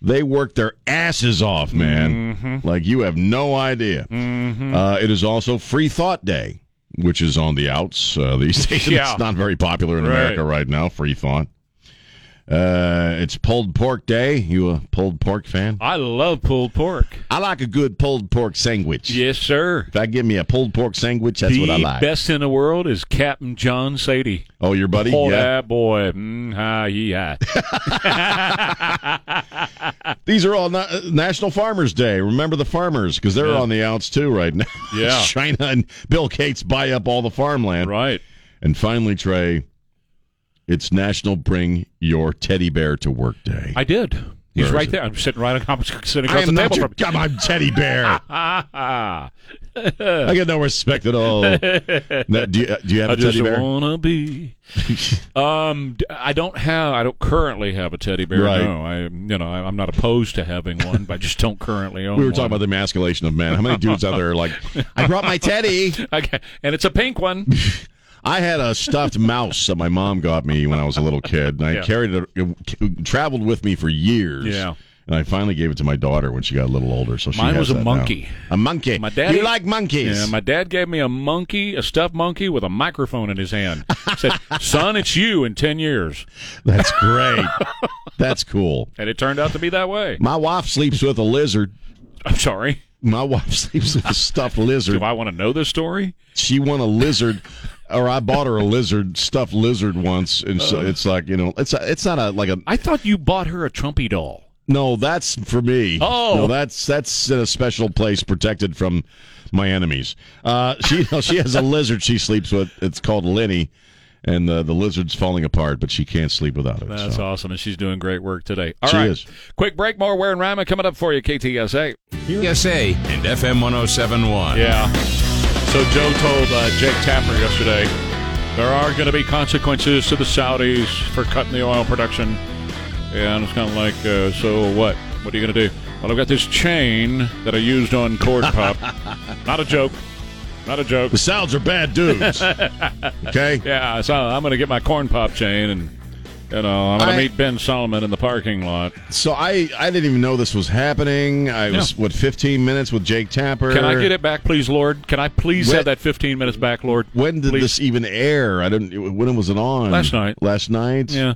They work their asses off, man. Like you have no idea. Uh, it is also Free Thought Day, which is on the outs uh, these days. Yeah. It's not very popular in Right. America right now. Free thought. Uh, it's pulled pork day. You a pulled pork fan? I love pulled pork. I like a good pulled pork sandwich. Yes, sir. If I give me a pulled pork sandwich, that's the what I like. best in the world is Captain John Sadie. Oh, your buddy? Oh, yeah. that boy. Mm, hi, hi. These are all na- National Farmers Day. Remember the farmers because they're Yeah. on the outs too right now. Yeah. China and Bill Gates buy up all the farmland. right. And finally, Trey, it's National Bring Your Teddy Bear to Work Day. I did. He's right it? there. I'm sitting right across, sitting I across am the table your from. come on teddy bear. I get no respect at all. Do, you, do you have I a teddy just bear? wanna be. um, I don't have. I don't currently have a teddy bear. Right. No, I. You know, I, I'm not opposed to having one, but I just don't currently own. One. We were one. talking about the emasculation of men. How many dudes out there are like, I brought my teddy. Okay, and it's a pink one. I had a stuffed mouse that my mom got me when I was a little kid, and I Yeah. carried it, it traveled with me for years. Yeah. And I finally gave it to my daughter when she got a little older. So she Mine was a that now. monkey. A monkey. My dad. You like monkeys? Yeah, my dad gave me a monkey, a stuffed monkey with a microphone in his hand. Said, "Son, it's you in ten years," That's great. That's cool. and it turned out to be that way. My wife sleeps with a lizard. I'm sorry. My wife sleeps with a stuffed lizard. Do I want to know this story? She won a lizard, or I bought her a lizard, stuffed lizard once, and so it's like you know, it's a, it's not a like a I thought you bought her a Trumpy doll. no. That's for me. Oh. no, that's that's in a special place, protected from my enemies. Uh, she she has a lizard she sleeps with. It's called Lenny, and uh, the lizard's falling apart, but she can't sleep without it. That's so. awesome, and she's doing great work today. All She right, is. quick break. More Ware and Ryman coming up for you. KTSA. USA, and FM 1071. Yeah. So Joe told uh, Jake Tapper yesterday there are going to be consequences to the Saudis for cutting the oil production, and it's kind of like, uh, so what? What are you going to do? Well, I've got this chain that I used on Corn Pop. Not a joke. Not a joke. The Sauds are bad dudes. okay. Yeah, so I'm going to get my corn pop chain and. You know, I'm going to meet bin Salman in the parking lot. So I I didn't even know this was happening. I was Yeah. what 15 minutes with Jake Tapper. Can I get it back, please, Lord? Can I please When- have that 15 minutes back, Lord? When did Please. this even air? I didn't. When was it on? Last night. Last night. Yeah.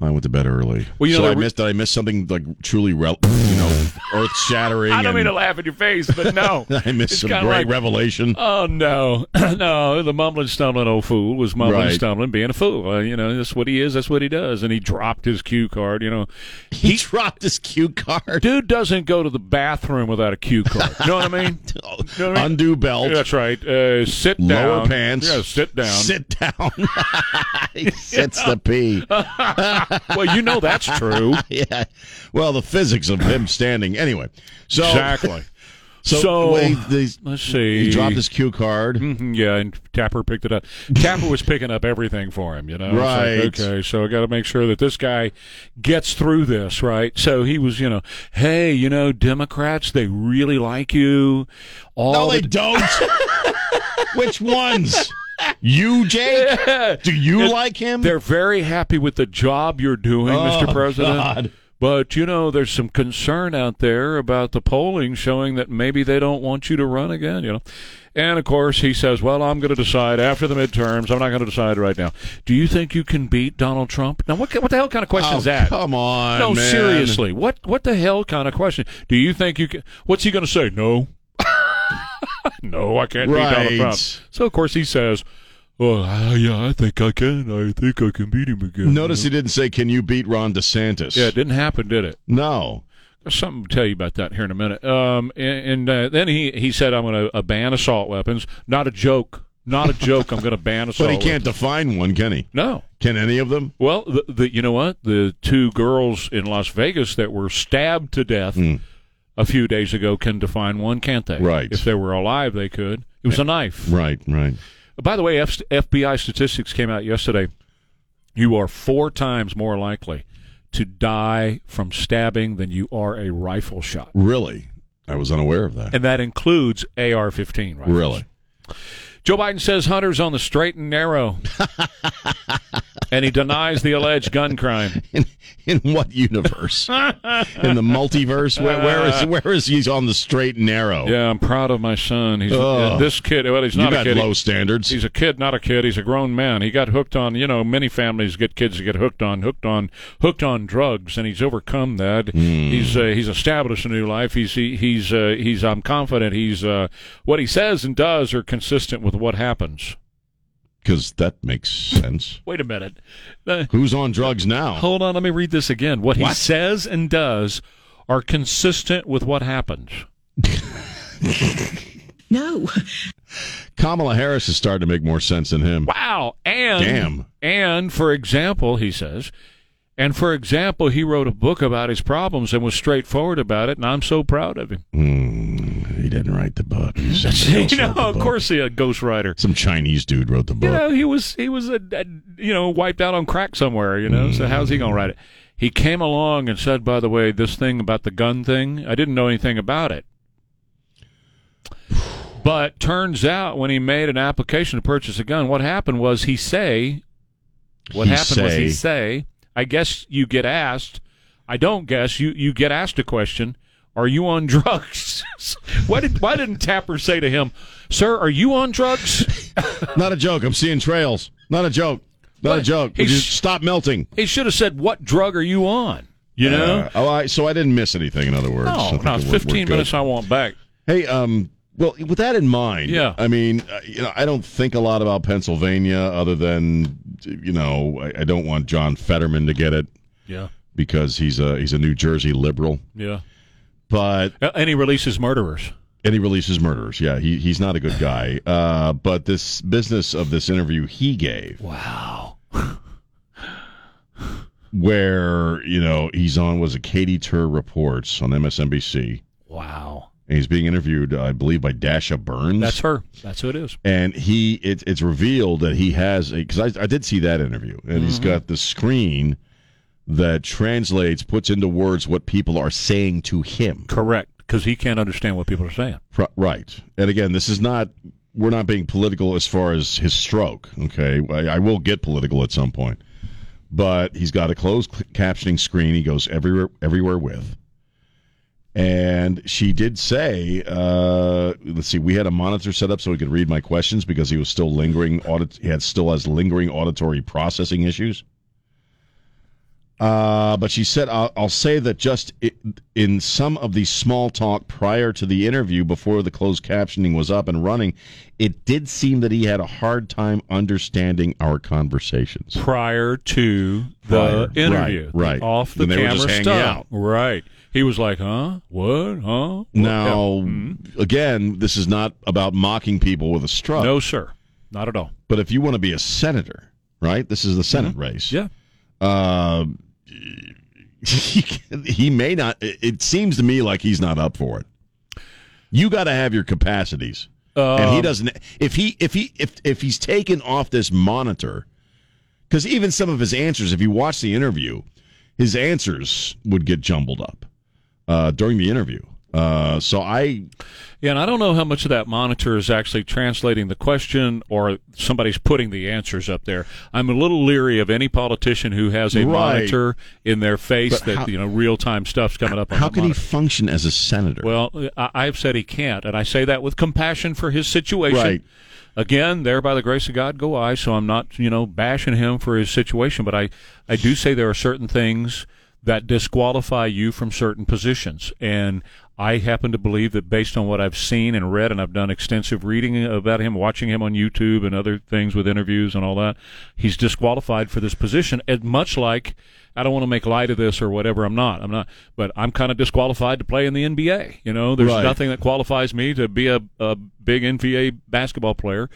I went to bed early. Well, you so know, I re- missed. Did I miss something like truly, rel- you know, earth shattering? I don't mean to laugh in your face, but no. I missed It's some great like, revelation. Oh no, no! The mumbling, stumbling old fool was mumbling, Right. stumbling, being a fool. Uh, you know, that's what he is. That's what he does. And he dropped his cue card. You know, he dropped his cue card. dude doesn't go to the bathroom without a cue card. You know what I mean? know what I mean? Undo belt. That's right. Uh, sit down. Lower pants. Yeah, sit down. Sit down. he sits to pee. Well, you know that's true. yeah. Well, the physics of him standing. Anyway. So exactly. So, So, wait, Let's see. he dropped his cue card. Mhm, Yeah, and Tapper picked it up. Tapper was picking up everything for him, you know. It's like, Right. okay, so I got to make sure that this guy gets through this, right? So he was, you know, hey, you know, Democrats, they really like you. All No, the- they don't. Which ones? You, Jake? Do you like him? They're very happy with the job you're doing, Mr. Oh, President. God. But you know, there's some concern out there about the polling showing that maybe they don't want you to run again. You know, and of course he says, "Well, I'm going to decide after the midterms. I'm not going to decide right now." Do you think you can beat Donald Trump? Now, what what the hell kind of question Oh, is that? Come on, no, man. seriously, what what the hell kind of question? Do you think you can? What's he going to say? No, no, I can't beat Donald Right. Trump. So of course he says. Well, uh, yeah, I think I can. I think I can beat him again. Notice he didn't say, "Can you beat Ron DeSantis?" Yeah, it didn't happen, did it? No. There's something to tell you about that here in a minute. Um, and, and uh, then he, he said, I'm going to uh, ban assault weapons. Not a joke. Not a joke. I'm going to ban assault weapons. But he can't weapons. define one, can he? No. Can any of them? Well, the, the, you know what? The two girls in Las Vegas that were stabbed to death a few days ago can define one, can't they? Right. If they were alive, they could. It was a knife. Right, right. By the way, F- FBI statistics came out yesterday. You are four times more likely to die from stabbing than you are a rifle shot. Really? I was unaware of that. And that includes AR 15 rifles. Really? Joe Biden says Hunter's on the straight and narrow, and he denies the alleged gun crime. In, in what universe? in the multiverse? Where, where is where is he on the straight and narrow? Yeah, I'm proud of my son. He's Ugh. this kid. Well, he's not a kid. Low standards. He's a kid, not a kid. He's a grown man. He got hooked on, you know, many families get kids that get hooked on, hooked on, hooked on drugs, and he's overcome that. Hmm. He's uh, he's established a new life. He's he, he's uh, he's. I'm confident. He's uh, what he says and does are consistent with what happens. Because that makes sense. Wait a minute. Uh, Who's on drugs now? hold on. Let me read this again. What he says and does are consistent with what happens. No. Kamala Harris is starting to make more sense than him. Wow. And Damn. and for example, he says, and for example, he wrote a book about his problems and was straightforward about it, and I'm so proud of him. Hmm, he didn't write the book. You know, of book. course, he a ghostwriter. Some Chinese dude wrote the book. You know, he was he was a, a you know wiped out on crack somewhere. You know, so how's he gonna write it? He came along and said, by the way, this thing about the gun thing, I didn't know anything about it. But turns out when he made an application to purchase a gun, what happened was he say, what He happened was he say- say, I guess you get asked, I don't guess you you get asked a question, are you on drugs? why did why didn't Tapper say to him, sir, are you on drugs? Not a joke. I'm seeing trails. Not a joke. Not a joke. He's- you stop melting? He should have said, "What drug are you on?" You know? Uh, oh, I, so I didn't miss anything. In other words, no, no. Fifteen good. minutes. I want back. Hey, um, well, with that in mind, Yeah. I mean, uh, you know, I don't think a lot about Pennsylvania, other than you know, I, I don't want John Fetterman to get it Yeah, because he's a he's a New Jersey liberal, yeah. but Uh, And he releases murderers. and he releases murderers. Yeah, he he's not a good guy. Uh, but this business of this interview he gave, Wow. where you know he's on was a Katy Tur reports on MSNBC, Wow. And he's being interviewed, I believe, by Dasha Burns. That's her. That's who it is. and he it, it's revealed that he has because I, I did see that interview and he's mm-hmm. got the screen that translates puts into words what people are saying to him Correct. Because he can't understand what people are saying. Right and again this is not we're not being political as far as his stroke okay I, I will get political at some point but he's got a closed c- captioning screen he goes everywhere everywhere with and she did say, uh, let's see, we had a monitor set up so he could read my questions because he was still lingering audit. He had still has lingering auditory processing issues. Uh, but she said, I'll, I'll say that just in some of the small talk prior to the interview, before the closed captioning was up and running, it did seem that he had a hard time understanding our conversations. Prior to the Prior. interview, Right, right. Off the When they were camera just hanging stuff. out. Right. He was like, "Huh? What? Huh?" What? Now, Yeah. Mhm. again, this is not about mocking people with a stroke. no, sir, not at all. But if you want to be a senator, right? This is the Senate race. Yeah. Uh, he may not. It seems to me like he's not up for it. You got to have your capacities, and he Um, doesn't. If he if he if if he's taken off this monitor, because even some of his answers, if you watch the interview, his answers would get jumbled up uh, during the interview. Uh, so I Yeah, and I don't know how much of that monitor is actually translating the question or somebody's putting the answers up there. I'm a little leery of any politician who has a Right. monitor in their face But that how- you know real time stuff's coming up on how the can he function as a senator? well, I- I've said he can't, and I say that with compassion for his situation. Right. Again, there by the grace of God go I. So I'm not, you know, bashing him for his situation, but I, I do say there are certain things that disqualify you from certain positions, and I happen to believe that based on what I've seen and read, and I've done extensive reading about him, watching him on YouTube and other things with interviews and all that, he's disqualified for this position. And much like I don't want to make light of this or whatever. I'm not. I'm not. But I'm kind of disqualified to play in the NBA. You know, there's Right. nothing that qualifies me to be a, a big NBA basketball player.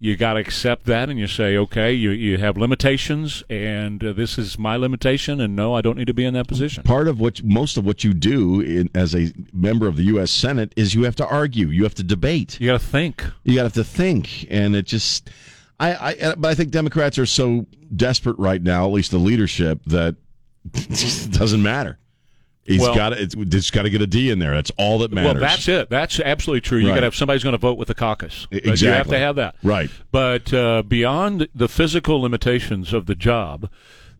You got to accept that, and you say, okay, you you have limitations, and uh, this is my limitation, and no, I don't need to be in that position. part of what most of what you do in, as a member of the U.S. Senate is you have to argue, you have to debate, You got to think. you got to have to think, and it just, I, I, but I think Democrats are so desperate right now, at least the leadership, that it doesn't matter. He's Well- got it's just got to get a D in there. That's all that matters. Well, that's it. That's absolutely true. You Right. got to have somebody's going to vote with the caucus. But You have to have that. Right. But uh, beyond the physical limitations of the job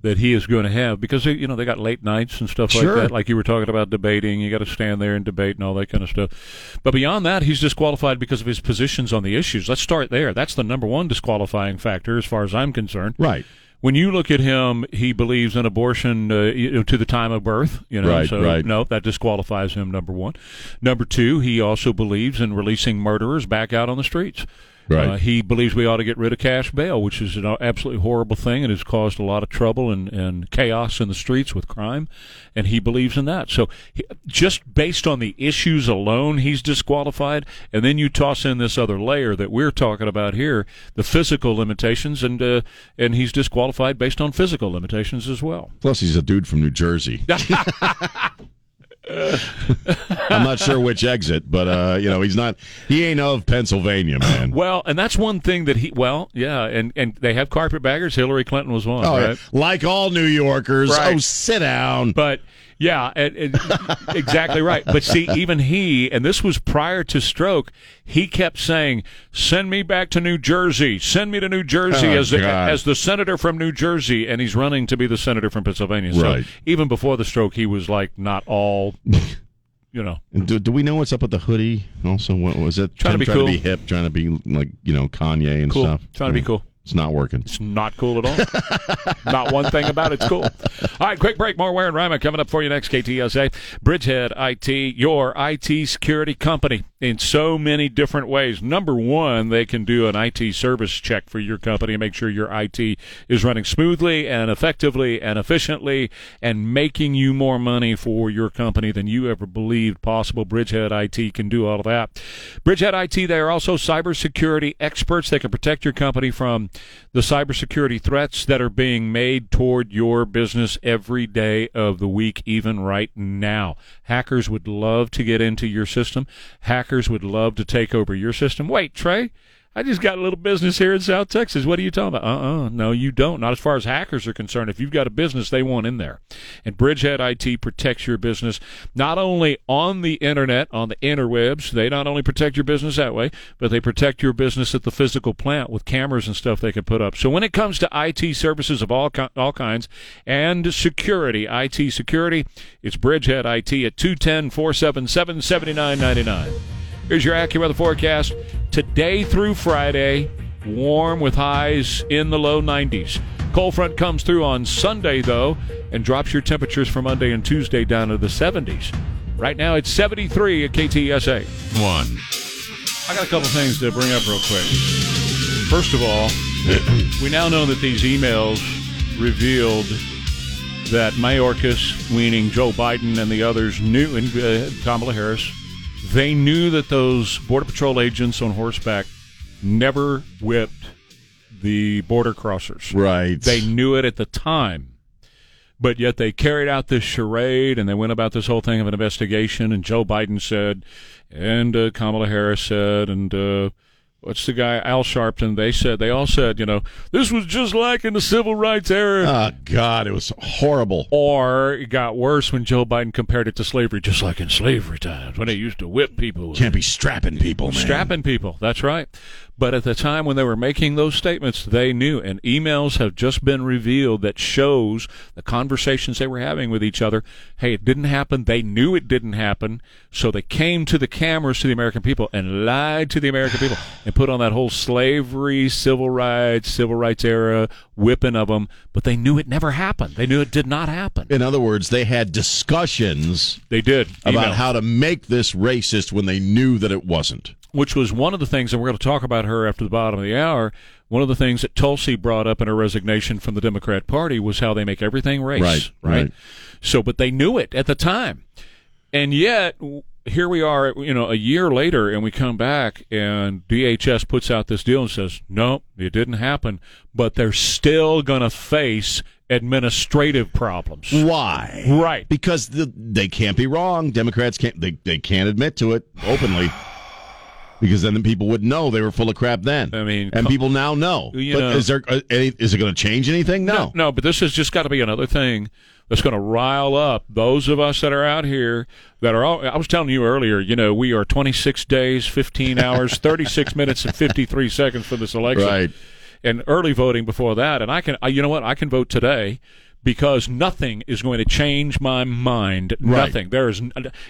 that he is going to have, because they, you know they got late nights and stuff Sure. like that. Like you were talking about debating, you got to stand there and debate and all that kind of stuff. But beyond that, he's disqualified because of his positions on the issues. Let's start there. That's the number one disqualifying factor, as far as I'm concerned. right. When you look at him, he believes in abortion uh, you know, to the time of birth. You know, Right, so right. no, that disqualifies him. Number one. Number two, he also believes in releasing murderers back out on the streets. Right. Uh, he believes we ought to get rid of cash bail, which is an absolutely horrible thing and has caused a lot of trouble and, and chaos in the streets with crime. And he believes in that. So he, just based on the issues alone, he's disqualified. And then you toss in this other layer that we're talking about here, the physical limitations, and uh, and he's disqualified based on physical limitations as well. Plus, he's a dude from New Jersey. I'm not sure which exit, but uh, you know, he's not. He ain't of Pennsylvania, man. Well, and that's one thing that he. Well, yeah, and and they have carpetbaggers. Hillary Clinton was one, Oh, right? like all New Yorkers. Right. Oh, sit down. But yeah, exactly right. But see, even he, and this was prior to stroke, he kept saying, "Send me back to New Jersey. Send me to New Jersey Oh, as the, God. as the senator from New Jersey." And he's running to be the senator from Pennsylvania. So Right. even before the stroke, he was like not all, you know. Do, do we know what's up with the hoodie? Also, what was it? Trying to be trying cool. to be hip, trying to be like you know Kanye and Cool. stuff. Trying to be cool. It's not working. It's not cool at all. not one thing about it's cool. All right, quick break. More Ware and Ryman coming up for you next. KTSA Bridgehead IT, your IT security company in so many different ways. Number one, they can do an IT service check for your company and make sure your IT is running smoothly and effectively and efficiently and making you more money for your company than you ever believed possible. Bridgehead IT can do all of that. Bridgehead IT, they are also cybersecurity experts. They can protect your company from the cybersecurity threats that are being made toward your business every day of the week, even right now. Hackers would love to get into your system. Hackers would love to take over your system. Wait, Trey, I just got a little business here in South Texas. What are you talking about? Uh-uh. No, you don't. Not as far as hackers are concerned. If you've got a business, they want in there. And Bridgehead IT protects your business not only on the internet, on the interwebs. They not only protect your business that way, but they protect your business at the physical plant with cameras and stuff they can put up. So when it comes to IT services of all ki- all kinds and security, IT security, it's Bridgehead IT at 210 477 7999. Here's your AccuWeather forecast. Today through Friday, warm with highs in the low 90s. Cold front comes through on Sunday, though, and drops your temperatures for Monday and Tuesday down to the 70s. Right now, it's 73 at KTSA. One. I got a couple things to bring up real quick. First of all, we now know that these emails revealed that Mayorkas, meaning Joe Biden and the others, knew, and uh, Kamala Harris, they knew that those Border Patrol agents on horseback never whipped the border crossers. Right. They knew it at the time. But yet they carried out this charade and they went about this whole thing of an investigation. And Joe Biden said, and uh, Kamala Harris said, and uh, what's the guy, Al Sharpton, they said, they all said, you know, this was just like in the civil rights era. Oh God, it was horrible. or it got worse when Joe Biden compared it to slavery, just like in slavery times when they used to whip people. Can't be strapping people, man. Strapping people. That's right. But at the time when they were making those statements, they knew, and emails have just been revealed that shows the conversations they were having with each other. Hey, it didn't happen. They knew it didn't happen. So they came to the cameras to the American people and lied to the American people and put on that whole slavery, civil rights, civil rights era whipping of them. But they knew it never happened. They knew it did not happen. In other words, they had discussions They did. about Emails. how to make this racist when they knew that it wasn't. Which was one of the things, and we're going to talk about her after the bottom of the hour. One of the things that Tulsi brought up in her resignation from the Democrat Party was how they make everything race. Right, right. So, but they knew it at the time, and yet here we are, you know, a year later, and we come back, and DHS puts out this deal and says, "No, it didn't happen," but they're still going to face administrative problems. Why? Right. Because the, they can't be wrong. Democrats can't. They, they can't admit to it openly. Because then the people would know they were full of crap then. I mean, and people now know. But know- is there uh, any, is it going to change anything? No. no, but this has just got to be another thing that's going to rile up those of us that are out here that are all. I was telling you earlier, you know, we are 26 days, 15 hours, 36 minutes, and 53 seconds for this election. Right. And early voting before that. And I can, I- you know what? I can vote today. Because nothing is going to change my mind. Right. Nothing. There is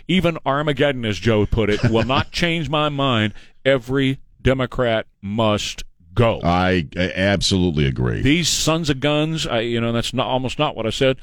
even Armageddon, as Joe put it, will not change my mind. Every Democrat must go I, I absolutely agree. these sons of guns I, you know that's not almost not what i said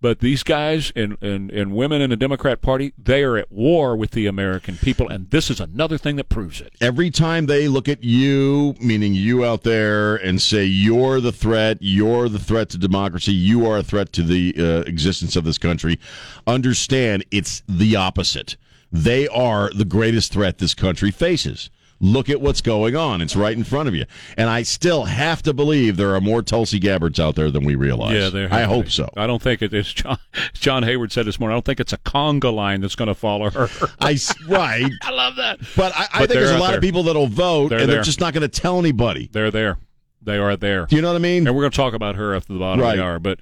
but these guys and, and, and women in the democrat party they are at war with the american people and this is another thing that proves it Every time they look at you, meaning you out there, and say you're the threat, you're the threat to democracy, you are a threat to the uh, existence of this country, understand it's the opposite. They are the greatest threat this country faces. Look at what's going on. It's right in front of you. And I still have to believe there are more Tulsi Gabbards out there than we realize. yeah there I hope so. i don't think it is john john hayward said this morning i don't think it's a conga line that's going to follow her I right, i love that but I, I But think there's a lot there. of people that'll vote, They're and they're there. just not going to tell anybody. they're there they are there Do you know what I mean? and we're going to talk about her after the bottom Right. of the hour. But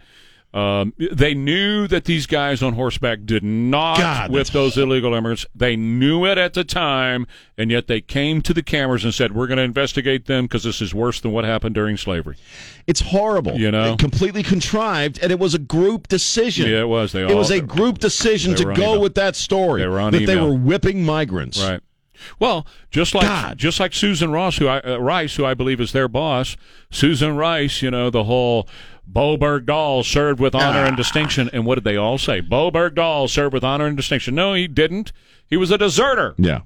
um, they knew that these guys on horseback did not God, whip those illegal immigrants. They knew it at the time, and yet they came to the cameras and said, "We're going to investigate them because this is worse than what happened during slavery." It's horrible. You know? completely contrived, and it was a group decision. Yeah, it was. They it all, was a group decision to go email. with that story. They were on that they were whipping migrants. right. Well, just like God. just like Susan Ross, who I, uh, Rice, who I believe is their boss, Susan Rice. You know the whole. Bo Bergdahl served with honor and distinction, and what did they all say? Bo Bergdahl served with honor and distinction. No, he didn't. He was a deserter. Yeah,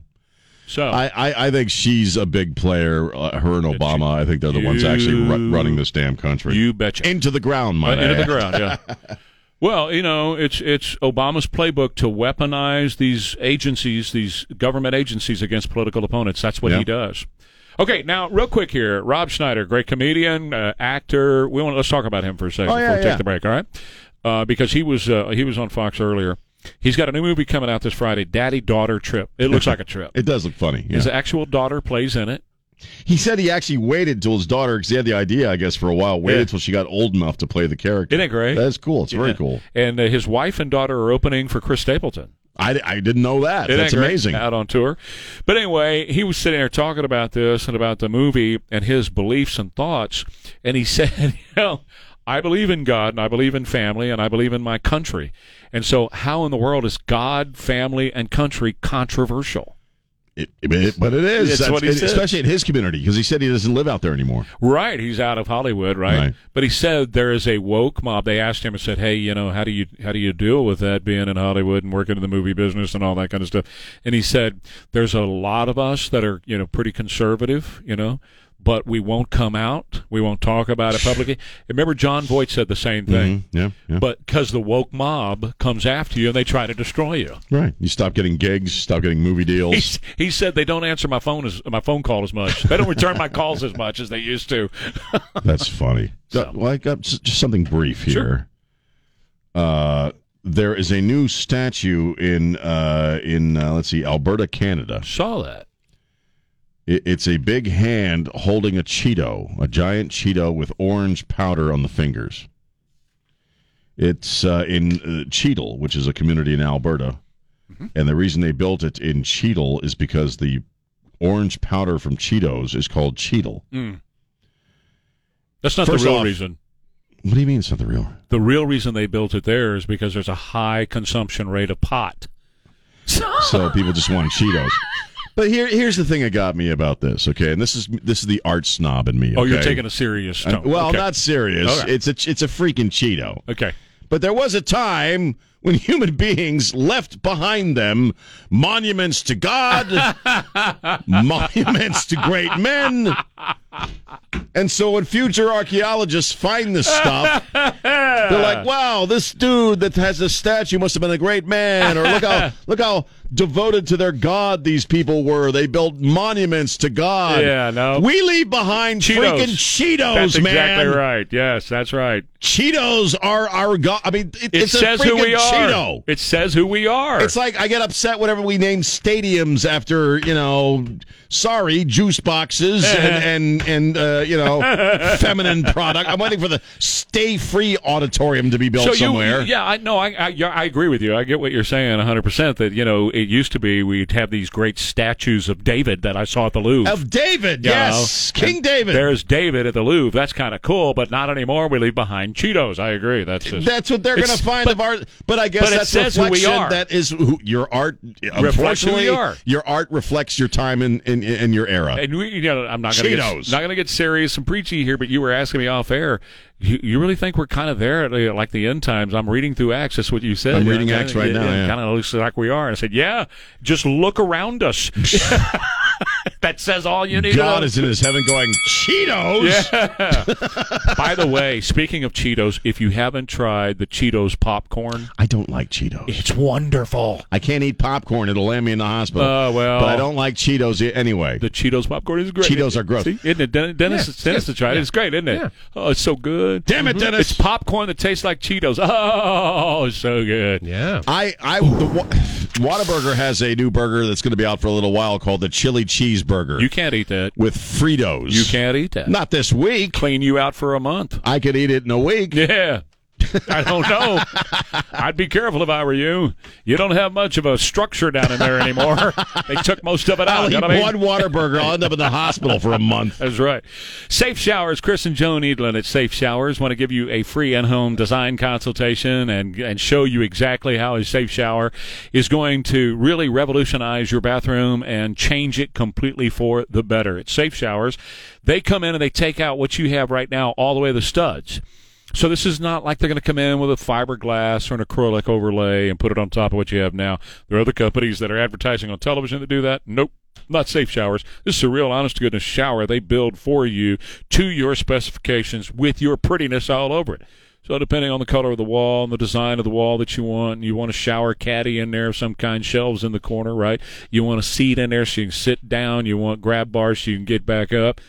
So I, I, I think she's a big player. Uh, her and Obama. I think they're the ones actually ru- running this damn country You betcha. into the ground. My Uh, into the ground, yeah. well, you know, it's it's Obama's playbook to weaponize these agencies, these government agencies against political opponents. That's what Yeah. he does. Okay, now real quick here, Rob Schneider, great comedian, uh, actor. We want let's talk about him for a second Oh, yeah, before we yeah. take the break. All right, uh, because he was uh, he was on Fox earlier. He's got a new movie coming out this Friday, Daddy Daughter Trip. It looks like a trip. It does look funny. His actual daughter plays in it. He said he actually waited till his daughter, because he had the idea, I guess, for a while. Waited Yeah. till she got old enough to play the character. Isn't it great? That's cool. It's very cool. And uh, his wife and daughter are opening for Chris Stapleton. I, I didn't know that. Isn't That's that amazing. Out on tour. But anyway, he was sitting there talking about this and about the movie and his beliefs and thoughts. And he said, you know, I believe in God and I believe in family and I believe in my country. And so, how in the world is God, family, and country controversial? It, it- but it is, That's what he it- especially in his community, because he said he doesn't live out there anymore. Right, he's out of Hollywood, right? Right. But he said there is a woke mob. They asked him and said, "Hey, you know, how do you how do you deal with that being in Hollywood and working in the movie business and all that kind of stuff?" And he said, "There's a lot of us that are, you know, pretty conservative, you know, but we won't come out. We won't talk about it publicly." Remember Jon Voight said the same thing. Mhm. Yeah, yeah. But because the woke mob comes after you and they try to destroy you, right. You stop getting gigs, stop getting movie deals. he, he said they don't answer my phone as my phone call as much. They don't return my calls as much as they used to. That's funny. So- Well, I got just something brief here. Sure. Uh, there is a new statue in uh, in uh, let's see, Alberta, Canada. Saw that. It, it's a big hand holding a Cheeto, a giant Cheeto with orange powder on the fingers. It's uh, in uh, Cheadle, which is a community in Alberta, Mm-hmm. and the reason they built it in Cheadle is because the orange powder from Cheetos is called Cheetle. That's not First the real off- reason. What do you mean it's not the real? The real reason they built it there is because there's a high consumption rate of pot. so people just want Cheetos. But here, here's the thing that got me about this. Okay, and this is this is the art snob in me. Oh, you're taking a serious Uh, tone. well, okay. not serious. Okay. It's a it's a freaking Cheeto. Okay. But there was a time when human beings left behind them monuments to God, monuments to great men, And so when future archaeologists find this stuff, they're like, "Wow, this dude that has this statue must have been a great man." Or look how look how devoted to their god these people were. They built monuments to God. Yeah, no. We leave behind Cheetos. freaking Cheetos, That's man. exactly right. Yes, that's right. Cheetos are our god. I mean, it, It it's says who we are. Cheeto. It says who we are. It's like I get upset whenever we name stadiums after you know, sorry, juice boxes and and and uh, you know, feminine product. I'm waiting for the Stay Free Auditorium to be built so somewhere. You, yeah, I know. I, I I agree with you. I get what you're saying 100. percent That you know, it used to be we'd have these great statues of David that I saw at the Louvre. Of David, yes, know? King And David. There's David at the Louvre. That's kind of cool, but not anymore. We leave behind Cheetos. I agree. That's just, That's what they're going to find but- of art. But I guess but that's says who we are. That is who, your art. Reflects who Unfortunately, we are. your art reflects your time in in, in your era. And we, you know, I'm not going to get, not going to get serious and preachy here, but you were asking me off air. You, you really think we're kind of there, at, uh, like the end times? I'm reading through Acts. That's what you said. I'm reading Acts right now, yeah. Kind of looks like we are. And I said, yeah. Just look around us. that says all you need. to God know. is in his heaven going Cheetos. Yeah. By the way, speaking of Cheetos, if you haven't tried the Cheetos popcorn, I don't like Cheetos. it's wonderful. I can't eat popcorn; it'll land me in the hospital. Oh, well. but I don't like Cheetos i- anyway. The Cheetos popcorn is great. Cheetos are gross. See, isn't it? Den- Dennis, Yes, Dennis yes, has tried it. yeah. It's great, isn't it? Yeah. Oh, it's so good. Damn it, mm-hmm. Dennis. It's popcorn that tastes like Cheetos. Oh, it's so good. Yeah. I, I, the Wa- Whataburger has a new burger that's going to be out for a little while called the Chili Cheeseburger You can't eat that. with Fritos. You can't eat that. Not this week. Clean you out for a month. I could eat it in a week. Yeah. I don't know. I'd be careful if I were you. You don't have much of a structure down in there anymore. they took most of it out. I'll you eat know what I mean? one Whataburger. I'll end up in the hospital for a month. That's right. Safe Showers, Chris and Joan Edlin at Safe Showers want to give you a free in-home design consultation and and show you exactly how a safe shower is going to really revolutionize your bathroom and change it completely for the better. At Safe Showers, they come in and they take out what you have right now all the way to the studs. So this is not like they're going to come in with a fiberglass or an acrylic overlay and put it on top of what you have now. There are other companies that are advertising on television that do that. Nope. Not safe showers. This is a real honest to goodness shower they build for you to your specifications with your prettiness all over it. So depending on the color of the wall and the design of the wall that you want, you want a shower caddy in there of some kind, shelves in the corner, right? You want a seat in there so you can sit down. You want grab bars so you can get back up.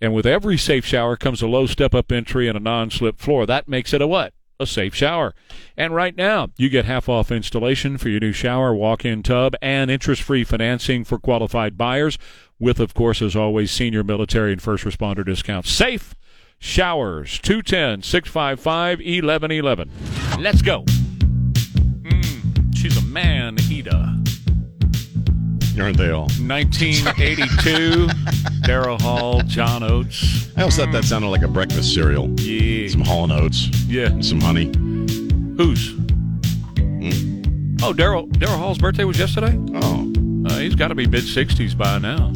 And with every safe shower comes a low step up entry and a non slip floor. That makes it a what? A safe shower. And right now, you get half off installation for your new shower, walk in tub, and interest free financing for qualified buyers, with, of course, as always, senior military and first responder discounts. Safe Showers, 210 655 1111. Let's go. Mm, she's a man eater. Aren't they all? 1982, Daryl Hall, John Oates. I always thought that sounded like a breakfast cereal. Yeah. Some Hall and Oates. Yeah. and some honey. Who's? Oh, Daryl Daryl Hall's birthday was yesterday? Oh. Uh, he's got to be mid 60s by now.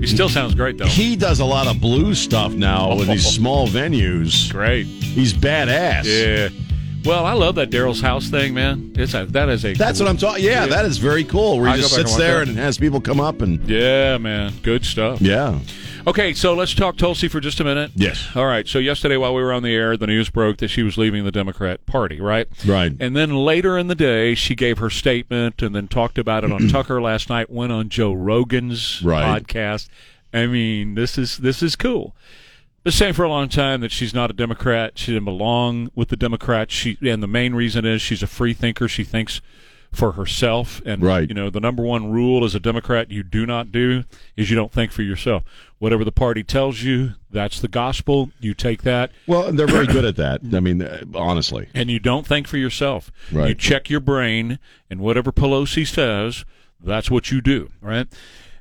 He still sounds great, though. He does a lot of blues stuff now with these small venues. Great. He's badass. Yeah. Well, I love that Daryl's house thing, man. It's a, that is a That's what I'm talking. Yeah, that is very cool. Where he go just back and sits there that. and has people come up and Yeah, man. Good stuff. yeah. Okay, so let's talk Tulsi for just a minute. Yes. All right. So yesterday, while we were on the air, the news broke that she was leaving the Democrat Party, right? Right. And then later in the day, she gave her statement and then talked about it on Tucker last night. Went on Joe Rogan's Right. podcast. I mean, this is this is cool. Been saying for a long time that she's not a Democrat. She didn't belong with the Democrats. She and the main reason is she's a free thinker. She thinks for herself. And Right. you know, the number one rule as a Democrat you do not do is you don't think for yourself. Whatever the party tells you, that's the gospel. You take that Well, and they're very good at that. I mean, uh, honestly. and you don't think for yourself. Right. You check your brain, and whatever Pelosi says, that's what you do, right?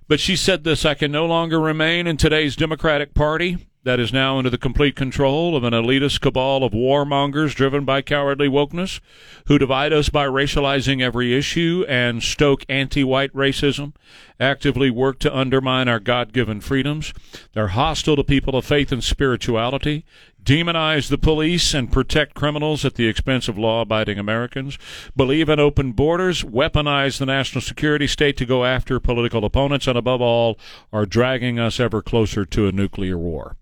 But she said this I can no longer remain in today's Democratic Party that is now under the complete control of an elitist cabal of warmongers driven by cowardly wokeness who divide us by racializing every issue and stoke anti white racism, actively work to undermine our God given freedoms. They're hostile to people of faith and spirituality, demonize the police and protect criminals at the expense of law abiding Americans, believe in open borders, weaponize the national security state to go after political opponents, and above all, are dragging us ever closer to a nuclear war.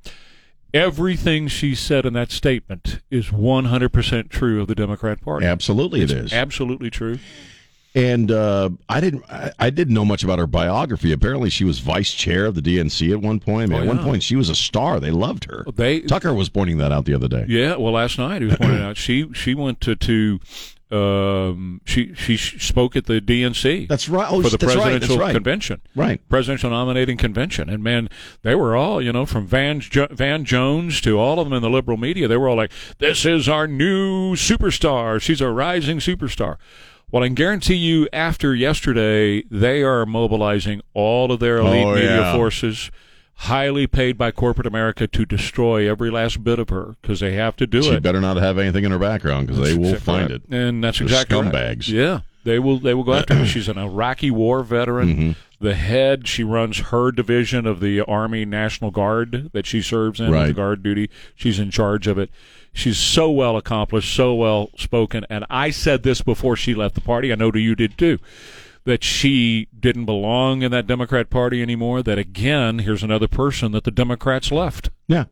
Everything she said in that statement is 100% true of the Democrat Party. Absolutely, it is. Absolutely true. And uh, I didn't. I, I didn't know much about her biography. Apparently, she was vice chair of the DNC at one point. Oh, At one point, she was a star. They loved her. They Tucker was pointing that out the other day. Yeah, well, last night he was pointing out she she went to to um, she she spoke at the DNC. That's right. Oh, for the that's right. presidential That's right. convention. Right. Presidential nominating convention, and man, they were all you know from Van jo- Van Jones to all of them in the liberal media. They were all like, "This is our new superstar. She's a rising superstar." Well, I can guarantee you, after yesterday, they are mobilizing all of their elite Oh, media yeah. forces, highly paid by corporate America, to destroy every last bit of her because they have to do She it. She better not have anything in her background because they will Exactly find right. it. And that's They're exactly right. scumbags. Yeah, they will. They will go after her. She's an Iraqi war veteran. Mm-hmm. The head. She runs her division of the Army National Guard that she serves in. Right. The guard duty. She's in charge of it. She's so well accomplished, so well spoken. And I said this before she left the party. I know you did too. That she didn't belong in that Democrat Party anymore. That again, here's another person that the Democrats left. Yeah.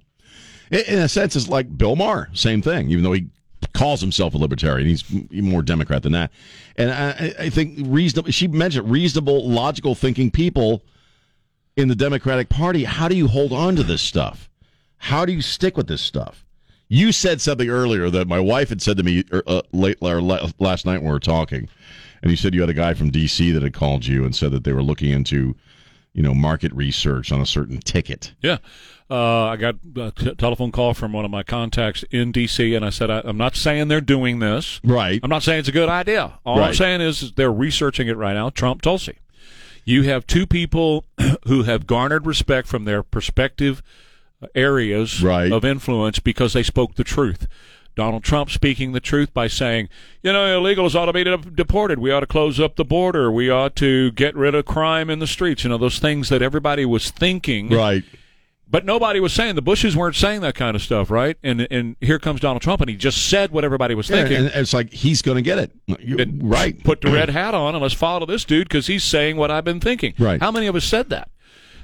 In a sense, it's like Bill Maher. Same thing, even though he calls himself a libertarian. He's more Democrat than that. And I- I think reasonable, she mentioned reasonable, logical thinking people in the Democratic Party. How do you hold on to this stuff? How do you stick with this stuff? You said something earlier that my wife had said to me uh, uh, late or last night when we were talking, and you said you had a guy from D.C. that had called you and said that they were looking into, you know, market research on a certain ticket. Yeah. Uh, I got a t- telephone call from one of my contacts in D.C., and I said, I, I'm not saying they're doing this. Right. I'm not saying it's a good idea. All I'm Right. saying is, is they're researching it right now. Trump Tulsi. You have two people who have garnered respect from their prospective areas Right. of influence because they spoke the truth. Donald Trump speaking the truth by saying, you know, illegals ought to be de- deported. We ought to close up the border. We ought to get rid of crime in the streets. You know, those things that everybody was thinking. Right. But nobody was saying the Bushes weren't saying that kind of stuff, right? And and here comes Donald Trump, and he just said what everybody was Yeah, thinking. and it's like he's going to get it. You- right. Put the red hat on and let's follow this dude because he's saying what I've been thinking. Right. How many of us said that?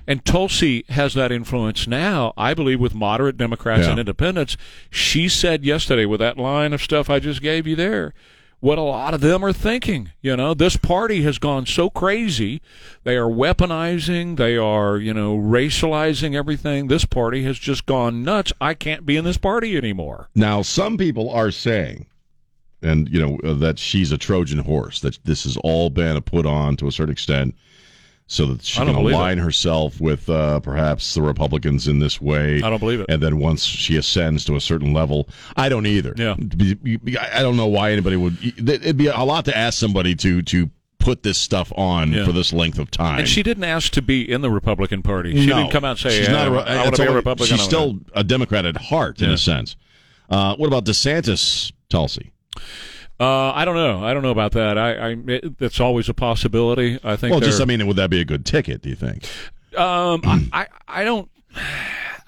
And Tulsi has that influence now, I believe, with moderate Democrats Yeah. and independents. She said yesterday with that line of stuff I just gave you there, what a lot of them are thinking. You know, this party has gone so crazy. They are weaponizing, they are, you know, racializing everything. This party has just gone nuts. I can't be in this party anymore. Now, some people are saying, and you know, uh, that she's a Trojan horse. That this has all been a put on to a certain extent, so that she can align herself with uh, perhaps the Republicans in this way. I don't believe it. And then once she ascends to a certain level, I don't either. Yeah. I don't know why anybody would. It'd be a lot to ask somebody to to put this stuff on Yeah. for this length of time. And she didn't ask to be in the Republican Party. She No. didn't come out and say, she's "Yeah, not a, Re- I want to be a Republican. She's I wanna-" still a Democrat at heart, in Yeah. a sense. Uh, what about DeSantis, Tulsi? Uh, I don't know. I don't know about that. I, I it, that's always a possibility. I think. Well, just I mean, would that be a good ticket? Do you think? um, I, I, I don't,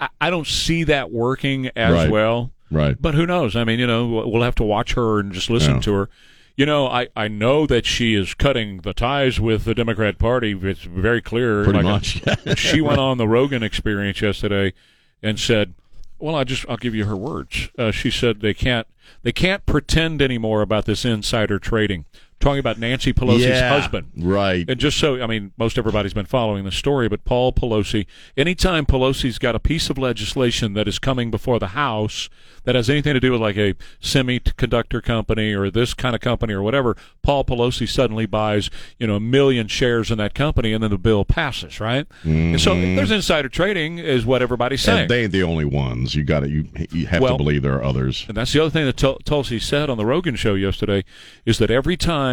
I, I don't see that working as Right. well. Right. But who knows? I mean, you know, we'll have to watch her and just listen Yeah. to her. You know, I, I know that she is cutting the ties with the Democrat Party. It's very clear. Pretty Like, much. she went on the Rogan experience yesterday and said, "Well, I just I'll give you her words." Uh, she said they can't they can't pretend anymore about this insider trading. Talking about Nancy Pelosi's Yeah, husband, right. And just so I mean, most everybody's been following the story, but Paul Pelosi. Anytime Pelosi's got a piece of legislation that is coming before the House that has anything to do with like a semiconductor company or this kind of company or whatever, Paul Pelosi suddenly buys you know a million shares in that company, and then the bill passes, right? And so there's insider trading, is what everybody's saying. Mm-hmm. And they ain't the only ones. You got to you you have Well- to believe there are others. And that's the other thing that Tul- Tulsi said on the Rogan show yesterday is that every time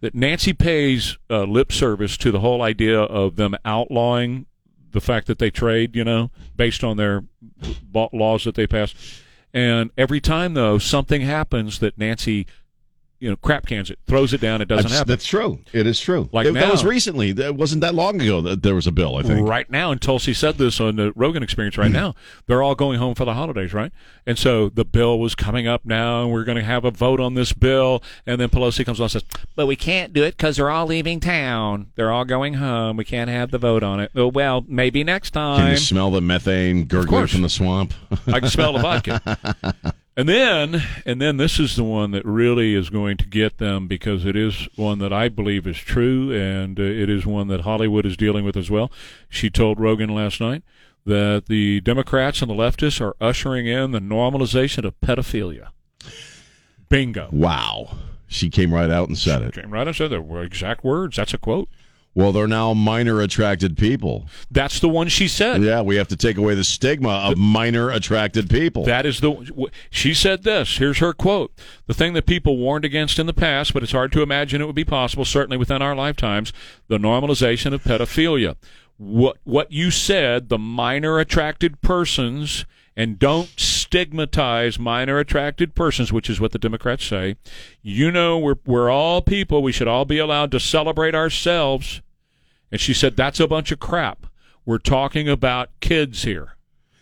that Nancy pays uh, lip service to the whole idea of them outlawing the fact that they trade, you know, based on their laws that they pass, and every time though something happens that Nancy you know, crap cans it, throws it down. It doesn't That's, happen. that's true. It is true. Like It- that was recently. That wasn't that long ago that there was a bill. I think. Right now, and Tulsi said this on the Rogan Experience. Right mm. now, they're all going home for the holidays, right? And so the bill was coming up now, and we're going to have a vote on this bill. And then Pelosi comes on and says, "But we can't do it because they're all leaving town. They're all going home. We can't have the vote on it. Oh well, maybe next time." Can you smell the methane gurgling from the swamp? I can smell the vodka." And then, and then this is the one that really is going to get them because it is one that I believe is true, and uh, it is one that Hollywood is dealing with as well. She told Rogan last night that the Democrats and the leftists are ushering in the normalization of pedophilia. Bingo. wow. She came right out and said it. Came right and said the exact words. That's a quote. Well, they're now minor attracted people. That's the one she said. Yeah, we have to take away the stigma of minor attracted people. That is the. She said this. Here's her quote. The thing that people warned against in the past, but it's hard to imagine it would be possible, certainly within our lifetimes, the normalization of pedophilia. What what you said, the minor attracted persons, and don't stigmatize minor attracted persons, which is what the Democrats say. You know, we're we're all people. We should all be allowed to celebrate ourselves. And she said that's a bunch of crap. We're talking about kids here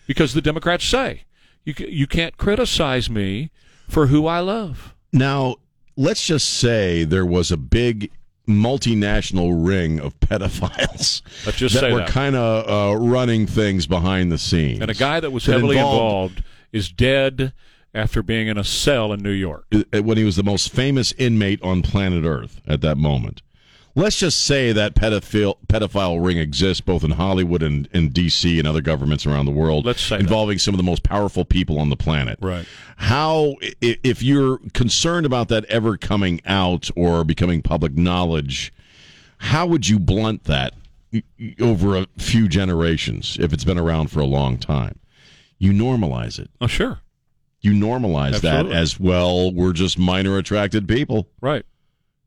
because the Democrats say you you can't criticize me for who I love. Now, let's just say there was a big multinational ring of pedophiles Let's just that say were kind of uh, running things behind the scenes. And a guy that was That heavily involved- involved is dead after being in a cell in New York. uh, when he was the most famous inmate on planet Earth at that moment. Let's just say that pedophile pedophile ring exists both in Hollywood and in D.C. and other governments around the world. Let's say that. involving some of the most powerful people on the planet. Right. How, if you're concerned about that ever coming out or becoming public knowledge, how would you blunt that over a few generations if it's been around for a long time? You normalize it. Oh, sure. You normalize Absolutely. that as well. We're just minor attracted people. Right.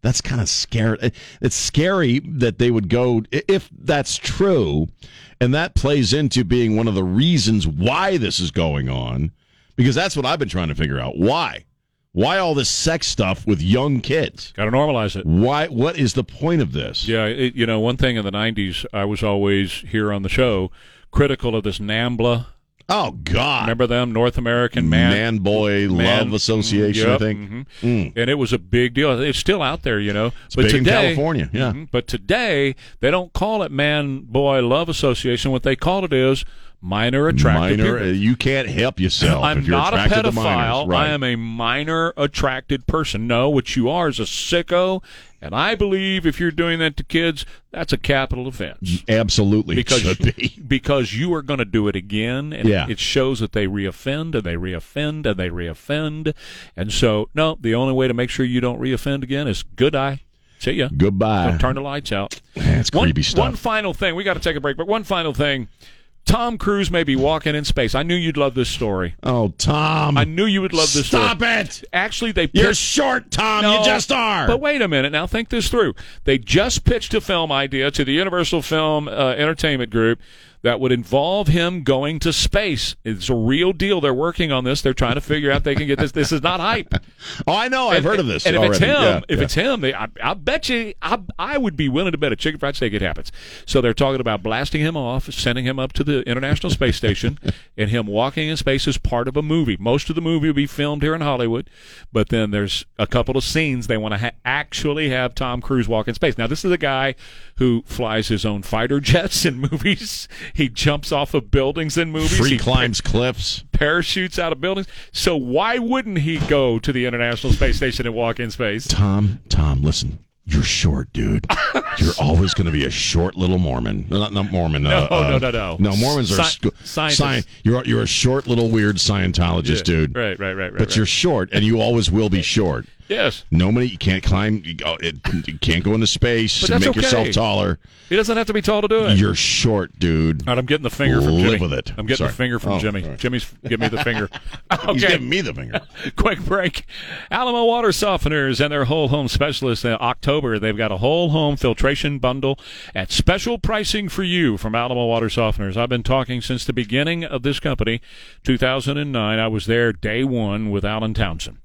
That's kind of scary. It's scary that they would go if that's true, and that plays into being one of the reasons why this is going on, because that's what I've been trying to figure out. Why? Why all this sex stuff with young kids? Got to normalize it. Why? What is the point of this? Yeah, it, you know, one thing in the 90s, I was always here on the show critical of this NAMBLA. Oh God! Remember them? North American Man. Man Boy Man- Love Association, Yep, I think. mhm. Mm. And it was a big deal. It's still out there, you know. It's big in California, yeah. Mhm. But today, they don't call it Man Boy Love Association. What they call it is minor attracted Minor, people. you can't help yourself I'm if you're not a pedophile. Right. I am a minor attracted person. No, what you are is a sicko. And I believe if you're doing that to kids, that's a capital offense. Absolutely, Because should be. because you are going to do it again, and Yeah. it shows that they reoffend and they reoffend and they reoffend, and so no, the only way to make sure you don't reoffend again is good eye. See ya. Goodbye. Turn the lights out. That's One, creepy stuff. one final thing. We got to take a break, but one final thing. Tom Cruise may be walking in space. I knew you'd love this story. oh, Tom! I knew you would love this story. Stop story. it! Actually, they You're short, Tom. No, you just are. But wait a minute. Now think this through. They just pitched a film idea to the Universal Film uh, Entertainment Group that would involve him going to space. It's a real deal. They're working on this. They're trying to figure out they can get this. This is not hype. oh, I know. I've And- heard of this And if it's him, Yeah, if yeah. it's him, they, I, I bet you, I, I would be willing to bet a chicken fried steak it happens. So they're talking about blasting him off, sending him up to the International Space Station, and him walking in space as part of a movie. Most of the movie will be filmed here in Hollywood, but then there's a couple of scenes they want to ha- actually have Tom Cruise walk in space. Now, this is a guy who flies his own fighter jets in movies. He jumps off of buildings in movies. free He climbs cliffs. parachutes out of buildings. So why wouldn't he go to the International Space Station and walk in space? Tom, Tom, listen. You're short, dude. You're always going to be a short little Mormon. No, Not, not Mormon. uh, No, uh, no, no, no. No, Mormons are Sci- sc- scientists. you're you're a short little weird Scientologist, Yeah, dude. Right, right, right, right. But right. you're short, and you always will be short. Yes. Nobody, you can't climb. You, go, it, you can't go into space But and that's make yourself taller. He doesn't have to be tall to do it. You're short, dude. All right, I'm getting the finger from Live Jimmy. with it. I'm getting Sorry. the finger from Oh, Jimmy. sorry. Jimmy's give me the finger. He's giving me the finger. Quick break. Alamo Water Softeners and their whole home specialists in October. They've got a whole home filtration bundle at special pricing for you from Alamo Water Softeners. I've been talking since the beginning of this company, 2009. I was there day one with Alan Townsend.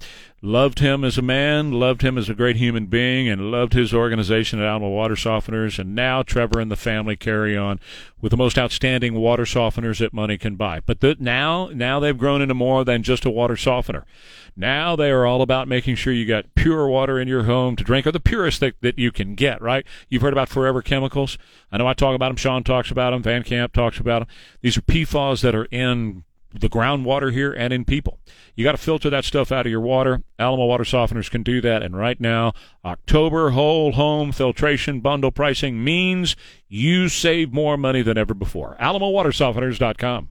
Loved him as a man, loved him as a great human being, and loved his organization at Alamo Water Softeners. And now Trevor and the family carry on with the most outstanding water softeners that money can buy. But the, now, now they've grown into more than just a water softener. Now they are all about making sure you got pure water in your home to drink, or the purest that, that you can get, right? You've heard about forever chemicals. I know I talk about them. Sean talks about them. Van Camp talks about them. These are PFAS that are in the groundwater here and in people. You got to filter that stuff out of your water. Alamo Water Softeners can do that. And right now, October whole home filtration bundle pricing means you save more money than ever before. AlamoWaterSofteners.com.